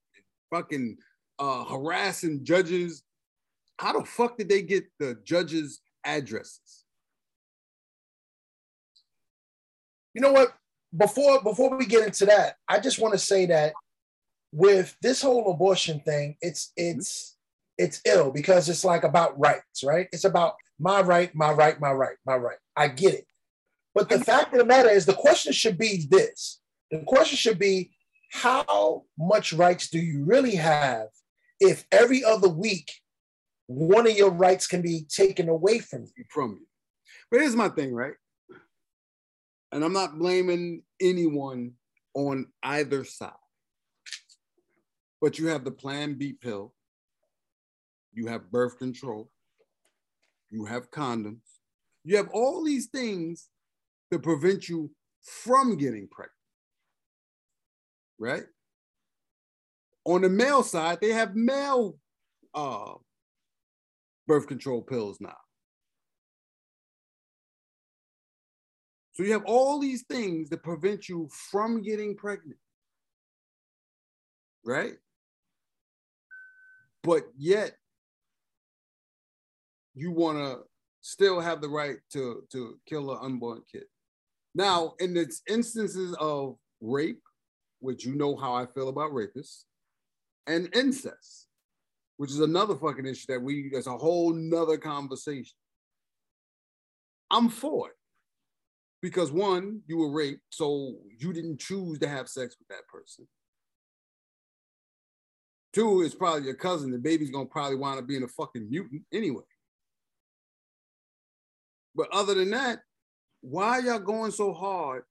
fucking uh, harassing judges. How the fuck did they get the judges' addresses? You know what? Before before we get into that, I just want to say that with this whole abortion thing, it's it's it's ill because it's like about rights, right? It's about my right, my right, my right, my right. I get it. But the fact of the matter is the question should be this. The question should be how much rights do you really have if every other week one of your rights can be taken away from you? from you. But here's my thing, right? And I'm not blaming anyone on either side. But you have the Plan B pill, you have birth control, you have condoms, you have all these things to prevent you from getting pregnant. Right? On the male side, they have male uh, birth control pills now. So you have all these things that prevent you from getting pregnant. Right? But yet you want to still have the right to, to kill an unborn kid. Now, in its instances of rape, which you know how I feel about rapists, and incest, which is another fucking issue that we, that's a whole nother conversation. I'm for it because one, you were raped, so you didn't choose to have sex with that person. Two, it's probably your cousin. The baby's gonna probably wind up being a fucking mutant anyway. But other than that, why y'all going so hard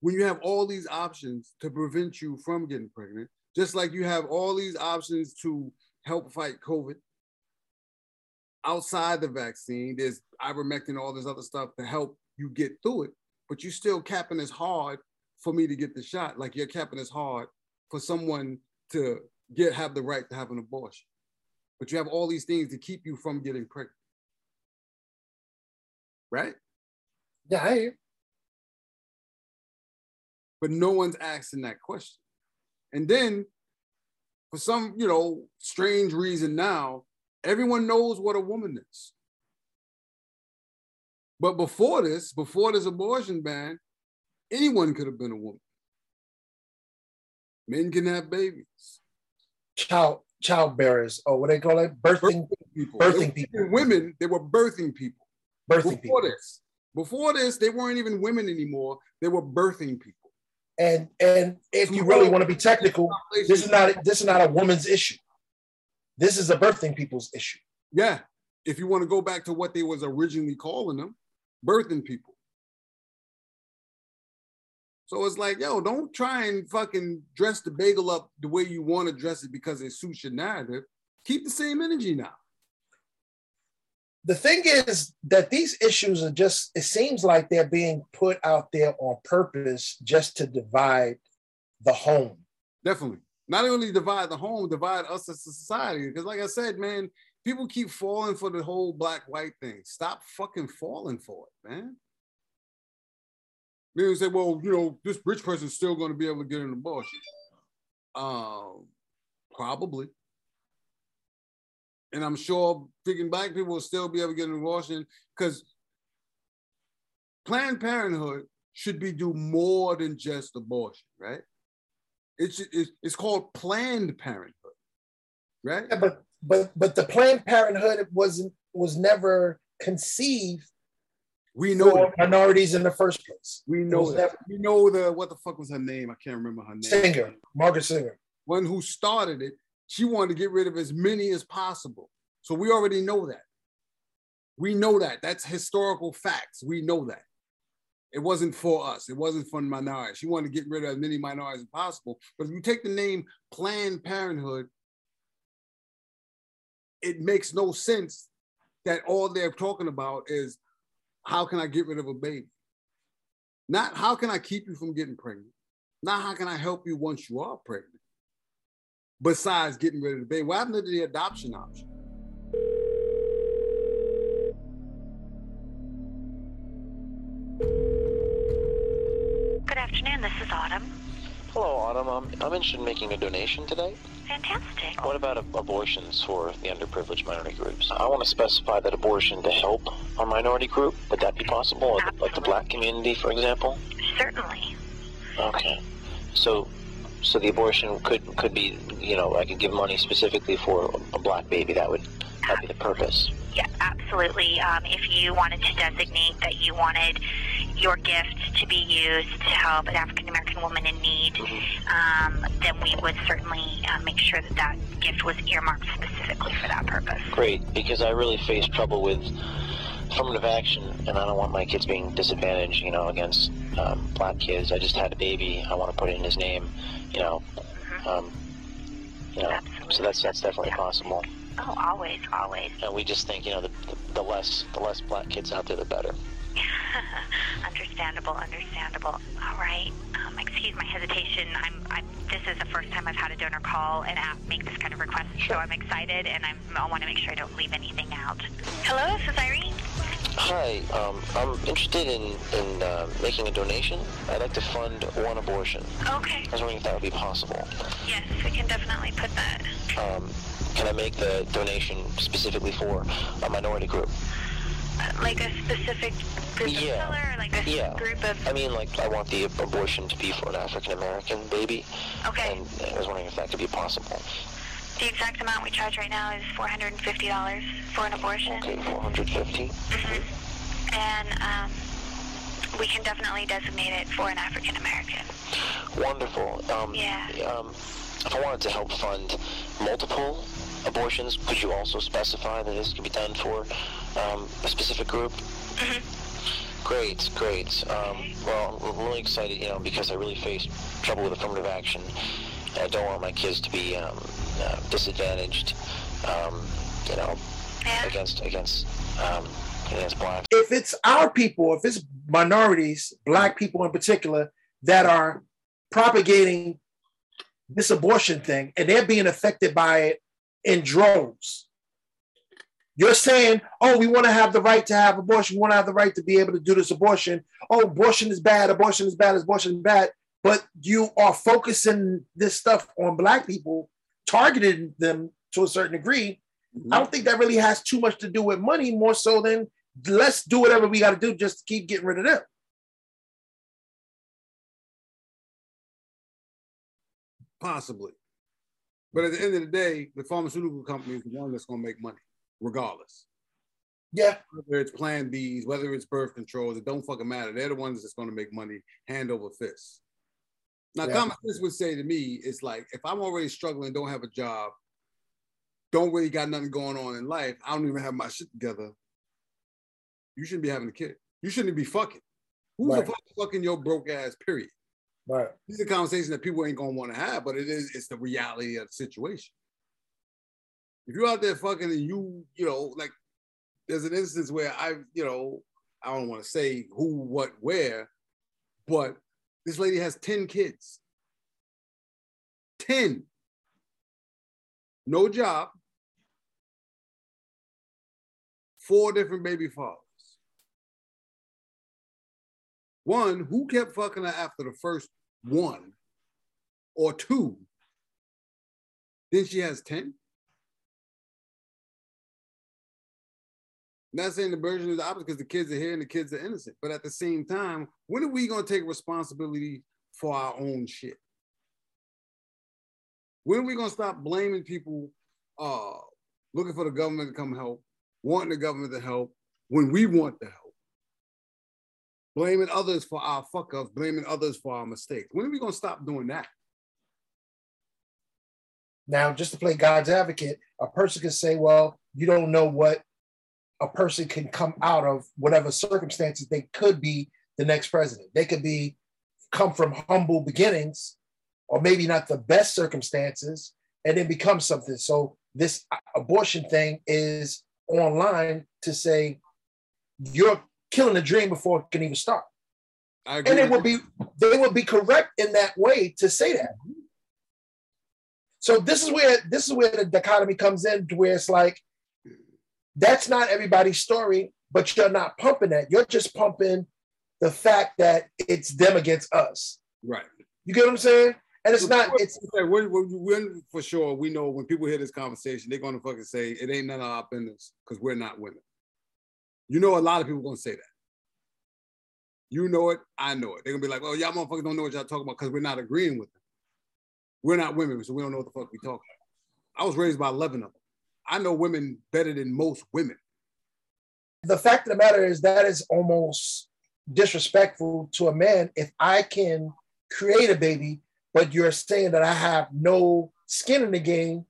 when you have all these options to prevent you from getting pregnant? Just like you have all these options to help fight COVID outside the vaccine. There's ivermectin, all this other stuff to help you get through it, but you're still capping as hard for me to get the shot. Like you're capping as hard for someone to get have the right to have an abortion. But you have all these things to keep you from getting pregnant. Right? Yeah, I hear. But no one's asking that question. And then for some, you know, strange reason now, everyone knows what a woman is. But before this, before this abortion ban, anyone could have been a woman. Men can have babies. Child child bearers, or what they call it, birthing, people. birthing people. Women, they were birthing people. Birthing Before people. this, before this, they weren't even women anymore. They were birthing people. And and if you really want to be technical, this is not this is not a woman's issue. This is a birthing people's issue. Yeah, if you want to go back to what they was originally calling them, birthing people. So it's like, yo, don't try and fucking dress the bagel up the way you want to dress it because it suits your narrative. Keep the same energy now. The thing is that these issues are just, it seems like they're being put out there on purpose just to divide the home. Definitely. Not only divide the home, divide us as a society. Because, like I said, man, people keep falling for the whole black white thing. Stop fucking falling for it, man. Then say, well, you know, this rich person's still going to be able to get in the abortion. Um, probably. And I'm sure freaking black people will still be able to get an abortion because Planned Parenthood should be do more than just abortion, right? It's, it's, it's called Planned Parenthood, right? Yeah, but but but the Planned Parenthood wasn't was never conceived We know for minorities in the first place. We know that. never- We know the what the fuck was her name? I can't remember her name. Sanger, Margaret Sanger. One who started it. She wanted to get rid of as many as possible. So we already know that. We know that. That's historical facts. We know that. It wasn't for us. It wasn't for minorities. She wanted to get rid of as many minorities as possible. But if you take the name Planned Parenthood, it makes no sense that all they're talking about is how can I get rid of a baby? Not how can I keep you from getting pregnant? Not how can I help you once you are pregnant? Besides getting rid of the baby. What happened to the adoption option? Good afternoon, this is Autumn. Hello, Autumn. I'm, I'm interested in making a donation today. Fantastic. What about ab- abortions for the underprivileged minority groups? I want to specify that abortion to help a minority group. Would that be possible? Like- Like the black community, for example? Certainly. Okay. So, so the abortion could could be, you know, I could give money specifically for a black baby. That would that be the purpose. Yeah, absolutely. Um, if you wanted to designate that you wanted your gift to be used to help an African American woman in need, um, then we would certainly uh, make sure that that gift was earmarked specifically for that purpose. Great, because I really face trouble with affirmative action, and I don't want my kids being disadvantaged, you know, against um, black kids. I just had a baby. I want to put it in his name, you know. Um, you know, so that's that's definitely possible. Oh, always, always. And we just think, you know, the, the, the less the less black kids out there, the better. understandable, understandable. All right. Um, excuse my hesitation. I'm, I'm. This is the first time I've had a donor call and a- make this kind of request, so I'm excited, and I'm, I want to make sure I don't leave anything out. Hello, this is Irene. Hi, um, I'm interested in in uh, making a donation. I'd like to fund one abortion. Okay. I was wondering if that would be possible. Yes, we can definitely put that. Um, can I make the donation specifically for a minority group? Uh, like a specific group of color, or like a Yeah. group of. I mean, like, I want the abortion to be for an African American baby. Okay. And I was wondering if that could be possible. The exact amount we charge right now is four hundred and fifty dollars for an abortion. Okay, 450. and um, we can definitely designate it for an African American. Wonderful. Um, Yeah. Um, if I wanted to help fund multiple abortions, could you also specify that this can be done for um, a specific group? Mhm. Great, great. Um, well, I'm really excited, you know, because I really face trouble with affirmative action. I don't want my kids to be um, uh, disadvantaged, um, you know, against against um, against blacks. If it's our people, if it's minorities, black people in particular, that are propagating this abortion thing, and they're being affected by it in droves. You're saying, oh, we want to have the right to have abortion. We want to have the right to be able to do this abortion. Oh, abortion is bad. Abortion is bad. Abortion is bad. But you are focusing this stuff on Black people, targeting them to a certain degree. I don't think that really has too much to do with money, more so than let's do whatever we got to do just to keep getting rid of them. Possibly. But at the end of the day, the pharmaceutical company is the one that's going to make money, regardless. Yeah. Whether it's Plan Bs, whether it's birth control, it don't fucking matter. They're the ones that's going to make money hand over fist. Now, Yeah. common sense would say to me, it's like if I'm already struggling, don't have a job, don't really got nothing going on in life, I don't even have my shit together. You shouldn't be having a kid. You shouldn't be fucking. Who's Right. the fuck fucking your broke ass? Period. Right. These are conversations that people ain't gonna want to have, but it is it's the reality of the situation. If you're out there fucking and you, you know, like there's an instance where I, you know, I don't want to say who, what, where, but this lady has 10 kids. 10. No job. Four different baby fathers. One, who kept fucking her after the first one or two? Then she has 10. Not saying the version is the opposite because the kids are here and the kids are innocent. But at the same time, when are we going to take responsibility for our own shit? When are we going to stop blaming people, uh, looking for the government to come help, wanting the government to help when we want the help? Blaming others for our fuck ups, blaming others for our mistakes. When are we going to stop doing that? Now, just to play God's advocate, a person can say, well, you don't know what a person can come out of whatever circumstances they could be the next president. They could be come from humble beginnings or maybe not the best circumstances and then become something. So this abortion thing is online to say you're killing the dream before it can even start. I agree And it would be they would be correct in that way to say that. So this is where this is where the dichotomy comes in, to where it's like that's not everybody's story, but you're not pumping that. You're just pumping the fact that it's them against us. Right. You get what I'm saying? And it's not. It's when, when, when for sure we know when people hear this conversation, they're gonna fucking say it ain't none of our business because we're not women. You know, a lot of people gonna say that. You know it, I know it. They're gonna be like, "Oh, y'all motherfuckers don't know what y'all talking about because we're not agreeing with them. We're not women, so we don't know what the fuck we talking about." I was raised by eleven of them. I know women better than most women. the fact of the matter is that is almost disrespectful to a man if I can create a baby, but you're saying that I have no skin in the game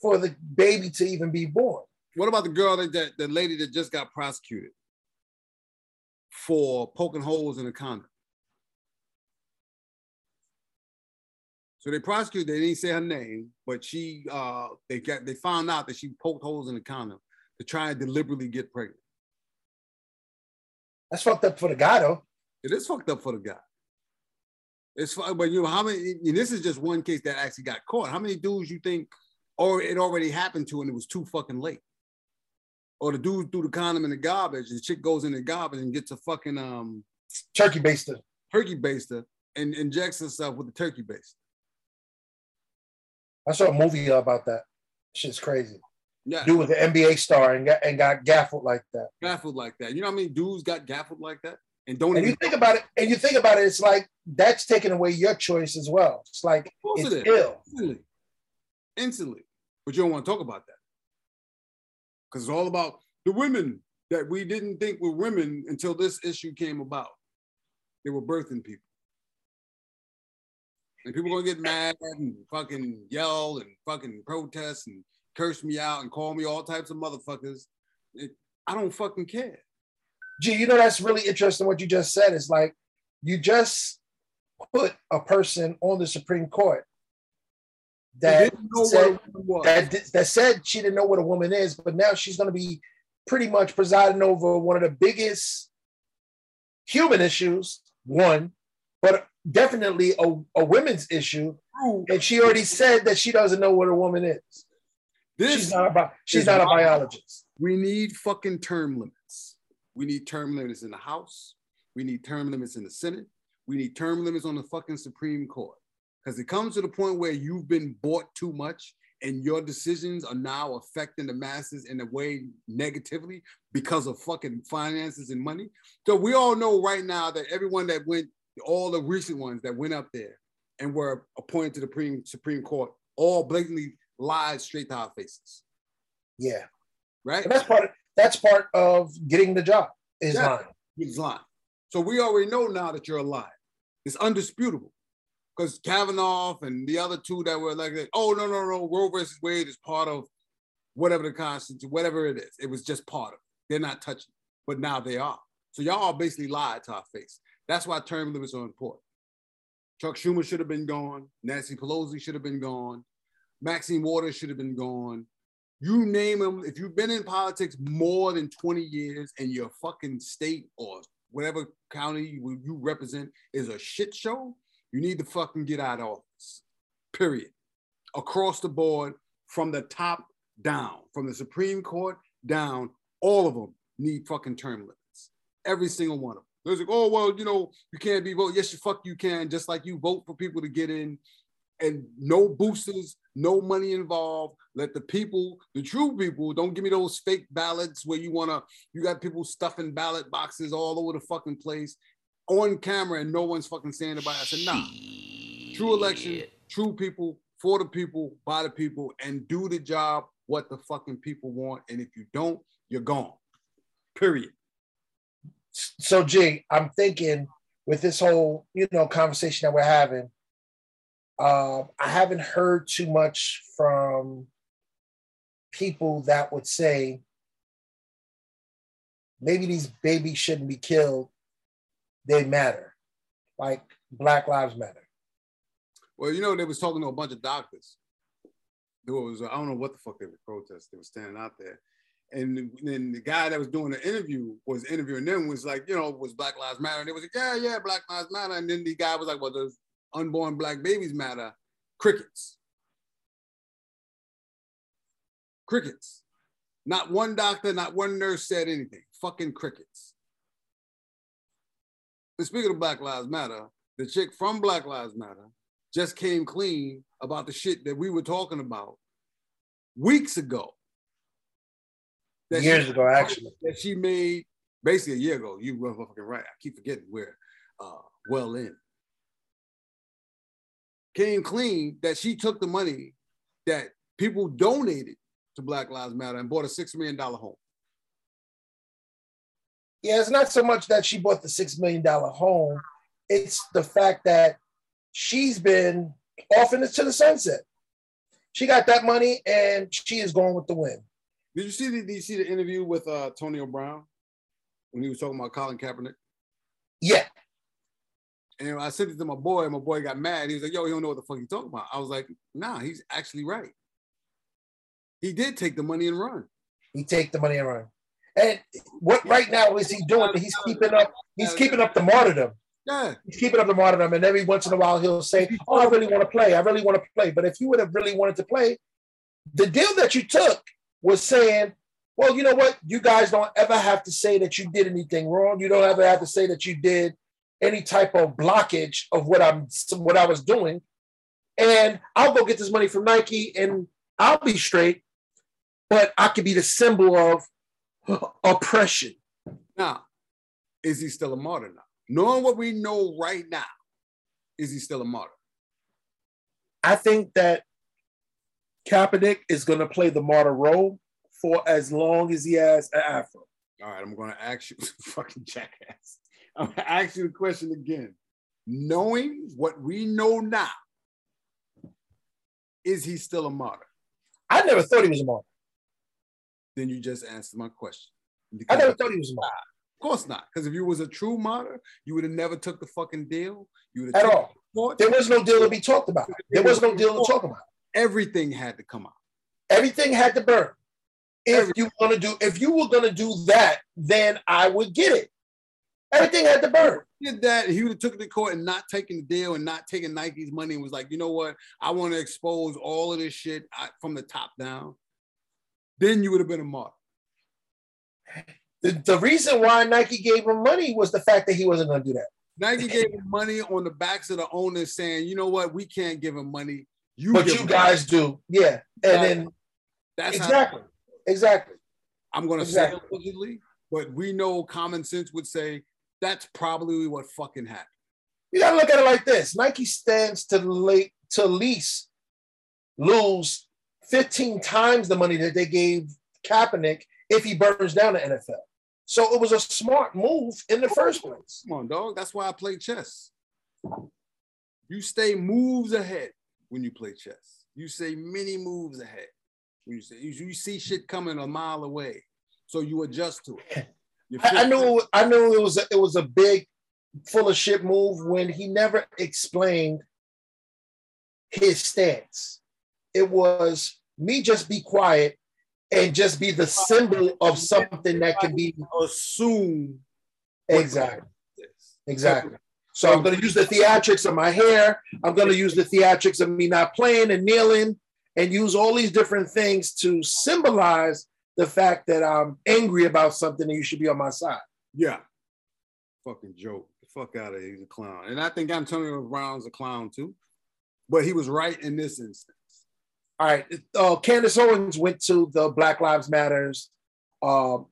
for the baby to even be born. What about the girl that, that the lady that just got prosecuted for poking holes in a condom? So they prosecuted, they didn't say her name, but she uh they got they found out that she poked holes in the condom to try and deliberately get pregnant. That's fucked up for the guy though. It is fucked up for the guy. It's but you know how many and this is just one case that actually got caught. How many dudes you think or it already happened to and it was too fucking late? Or the dude threw the condom in the garbage, and the chick goes in the garbage and gets a fucking um turkey baster. Turkey baster and injects herself with the turkey baster. I saw a movie about that. Shit's crazy. Yeah. Dude was an NBA star and got and got gaffled like that. Gaffled like that. You know what I mean? dudes got gaffled like that? And don't And you think about it, and you think about it, it's like that's taking away your choice as well. It's like it's it ill. Instantly. Instantly. But you don't want to talk about that. Because it's all about the women that we didn't think were women until this issue came about. They were birthing people. And people gonna get mad and fucking yell and fucking protest and curse me out and call me all types of motherfuckers. It- I don't fucking care. Gee, you know that's really interesting what you just said. It's like you just put a person on the Supreme Court that didn't know what said, a woman was. that, that said she didn't know what a woman is, but now she's going to be pretty much presiding over one of the biggest human issues, one, but definitely a, a women's issue and she already said that she doesn't know what a woman is. This she's not about. She's not a biologist. We need fucking term limits. We need term limits in the House. We need term limits in the Senate. We need term limits on the fucking Supreme Court. Because it comes to the point where you've been bought too much and your decisions are now affecting the masses in a way negatively because of fucking finances and money. So we all know right now that everyone that went, all the recent ones that went up there and were appointed to the Supreme, Supreme Court, all blatantly lied straight to our faces. Yeah, Right? and that's part. Of, that's part of getting the job. Is Yeah. lying. He's lying. So we already know now that you're a liar. It's undisputable. Because Kavanaugh and the other two that were elected, oh no, no, no, Roe versus Wade is part of whatever the Constitution, whatever it is. It was just part of it. They're not touching it. But now they are. So y'all all basically lied to our face. That's why term limits are important. Chuck Schumer should have been gone. Nancy Pelosi should have been gone. Maxine Waters should have been gone. You name them. If you've been in politics more than 20 years and your fucking state or whatever county you, represent is a shit show, you need to fucking get out of office. Period. Across the board, from the top down, from the Supreme Court down, all of them need fucking term limits. Every single one of them. There's like, oh well, you know, you can't be vote. Yes, you fuck you can, just like you vote for people to get in, and no boosters, no money involved. Let the people, the true people, don't give me those fake ballots where you wanna, you got people stuffing ballot boxes all over the fucking place on camera and no one's fucking saying about it. I said, nah. True election, true people, for the people, by the people, and do the job what the fucking people want. And if you don't, you're gone. Period. So, G, I'm thinking with this whole you know conversation that we're having, uh, I haven't heard too much from people that would say maybe these babies shouldn't be killed. They matter, like Black Lives Matter. Well, you know, they was talking to a bunch of doctors. There was, I don't know what the fuck they were protesting. They were standing out there. And then the guy that was doing the interview was interviewing them was like, you know, was Black Lives Matter? And they was like, yeah, yeah, Black Lives Matter. And then the guy was like, well, does unborn black babies matter? Crickets. Crickets. Not one doctor, not one nurse said anything. Fucking crickets. And speaking of Black Lives Matter, the chick from Black Lives Matter just came clean about the shit that we were talking about weeks ago. Years she- ago, actually. That she made basically a year ago. You were fucking right. I keep forgetting we're uh, well in. Came clean that she took the money that people donated to Black Lives Matter and bought a six million dollar home. Yeah, it's not so much that she bought the six million dollar home; it's the fact that she's been off into the sunset. She got that money, and she is going with the wind. Did you see the did you see the interview with uh Antonio Brown when he was talking about Colin Kaepernick? Yeah. And I sent it to my boy, and my boy got mad. He was like, "Yo, he don't know what the fuck you talking about." I was like, "Nah, he's actually right. He did take the money and run. He take the money and run. And what right now is he doing? He's keeping up. He's keeping up the martyrdom. Yeah. He's keeping up the martyrdom, and every once in a while he'll say, "Oh, I really want to play. I really want to play." But if you would have really wanted to play, the deal that you took was saying, "Well, you know what? You guys don't ever have to say that you did anything wrong. You don't ever have to say that you did any type of blockage of what I'm what I was doing, and I'll go get this money from Nike, and I'll be straight." But I could be the symbol of oppression. Now, is he still a martyr now? Knowing what we know right now, is he still a martyr? I think that Kaepernick is going to play the martyr role for as long as he has an afro. All right, I'm going to ask you, fucking jackass. I'm going to ask you the question again. Knowing what we know now, is he still a martyr? I never thought he was a martyr. Then you just answered my question. I never thought he was a martyr. Of course not. Because if you was a true martyr, you would have never took the fucking deal. You would At have all. There was no deal to be talked about. There was no deal to talk about. Everything had to come out. Everything had to burn. If you want to do, if you were going to do that, then I would get it. Everything had to burn. Did that? He would have took it to court and not taking the deal and not taking Nike's money and was like, you know what? I want to expose all of this shit from the top down. Then you would have been a mark. The, the reason why Nike gave him money was the fact that he wasn't going to do that. Nike gave him money on the backs of the owners, saying, you know what? We can't give him money. You but you guys do, yeah. And then That's exactly, exactly. I'm going to Exactly. say allegedly, but we know common sense would say that's probably what fucking happened. You gotta look at it like this: Nike stands to late to least lose 15 times the money that they gave Kaepernick if he burns down the NFL. So it was a smart move in the first place. Come on, dog. That's why I play chess. You stay moves ahead when you play chess. You say many moves ahead. When you say you, see shit coming a mile away, so you adjust to it. I, I knew I knew it was a, it was a big, full of shit move when he never explained his stance. It was me just be quiet and just be the symbol of something that can be assume exactly exactly. So I'm going to use the theatrics of my hair. I'm going to use the theatrics of me not playing and kneeling, and use all these different things to symbolize the fact that I'm angry about something and you should be on my side. Yeah. Fucking joke. The fuck out of here. He's a clown. And I think Antonio Brown's a clown too. But he was right in this instance. All right. Uh, Candace Owens went to the Black Lives Matters um,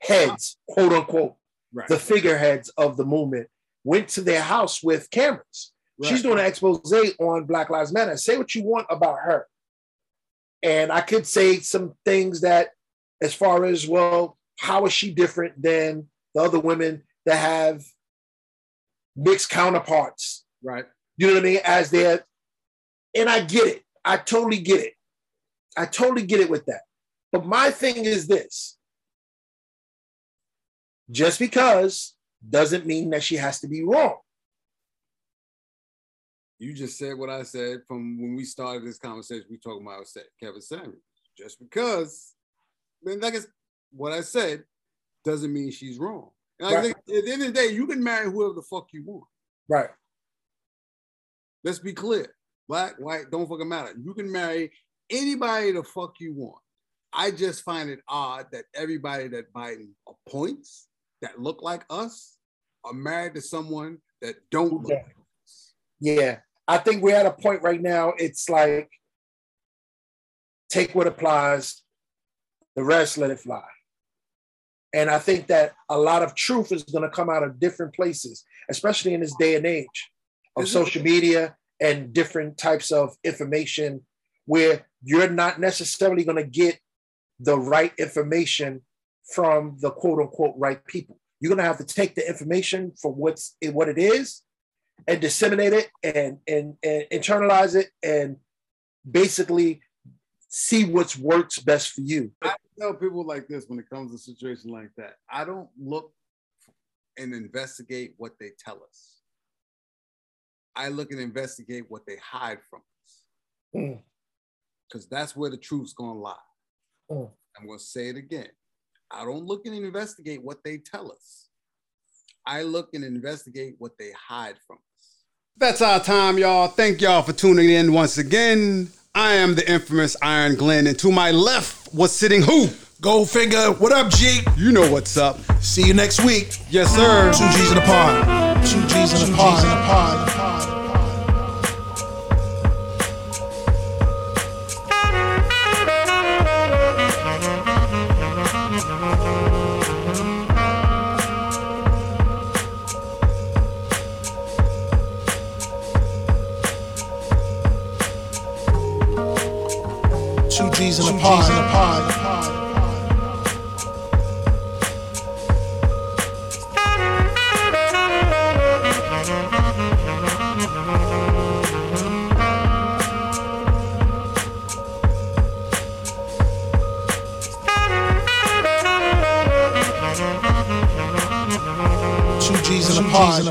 heads, quote unquote, Right. the figureheads of the movement, went to their house with cameras. She's Right. doing an expose on Black Lives Matter. Say what you want about her. And I could say some things that, as far as, well, how is she different than the other women that have mixed counterparts? Right. You know what I mean? As their, and I get it. I totally get it. I totally get it with that. But my thing is this just because doesn't mean that she has to be wrong. You just said what I said from when we started this conversation. We talking about Kevin Samuels. Just because, I mean, like it's, what I said doesn't mean she's wrong. And I think at the end of the day, you can marry whoever the fuck you want. Right. Let's be clear. Black, white, don't fucking matter. You can marry anybody the fuck you want. I just find it odd that everybody that Biden appoints that look like us are married to someone that don't look Yeah. like Yeah. I think we're at a point right now, it's like take what applies, the rest let it fly. And I think that a lot of truth is going to come out of different places, especially in this day and age of it- social media and different types of information where you're not necessarily going to get the right information from the quote unquote right people. You're going to have to take the information for what's what it is and disseminate it and, and, and internalize it and basically see what's works best for you. I tell people like this when it comes to a situation like that. I don't look and investigate what they tell us. I look and investigate what they hide from us. Mm. Because that's where the truth's gonna lie. Mm. I'm gonna say it again. I don't look and investigate what they tell us. I look and investigate what they hide from us. That's our time, y'all. Thank y'all for tuning in once again. I am the infamous Iron Glenn, and to my left was sitting who? Goldfinger, what up, G? You know what's up. See you next week. Yes, sir. Two G's in a pod. Two G's in a pod. Two G's in a pod. Two G's in a pod.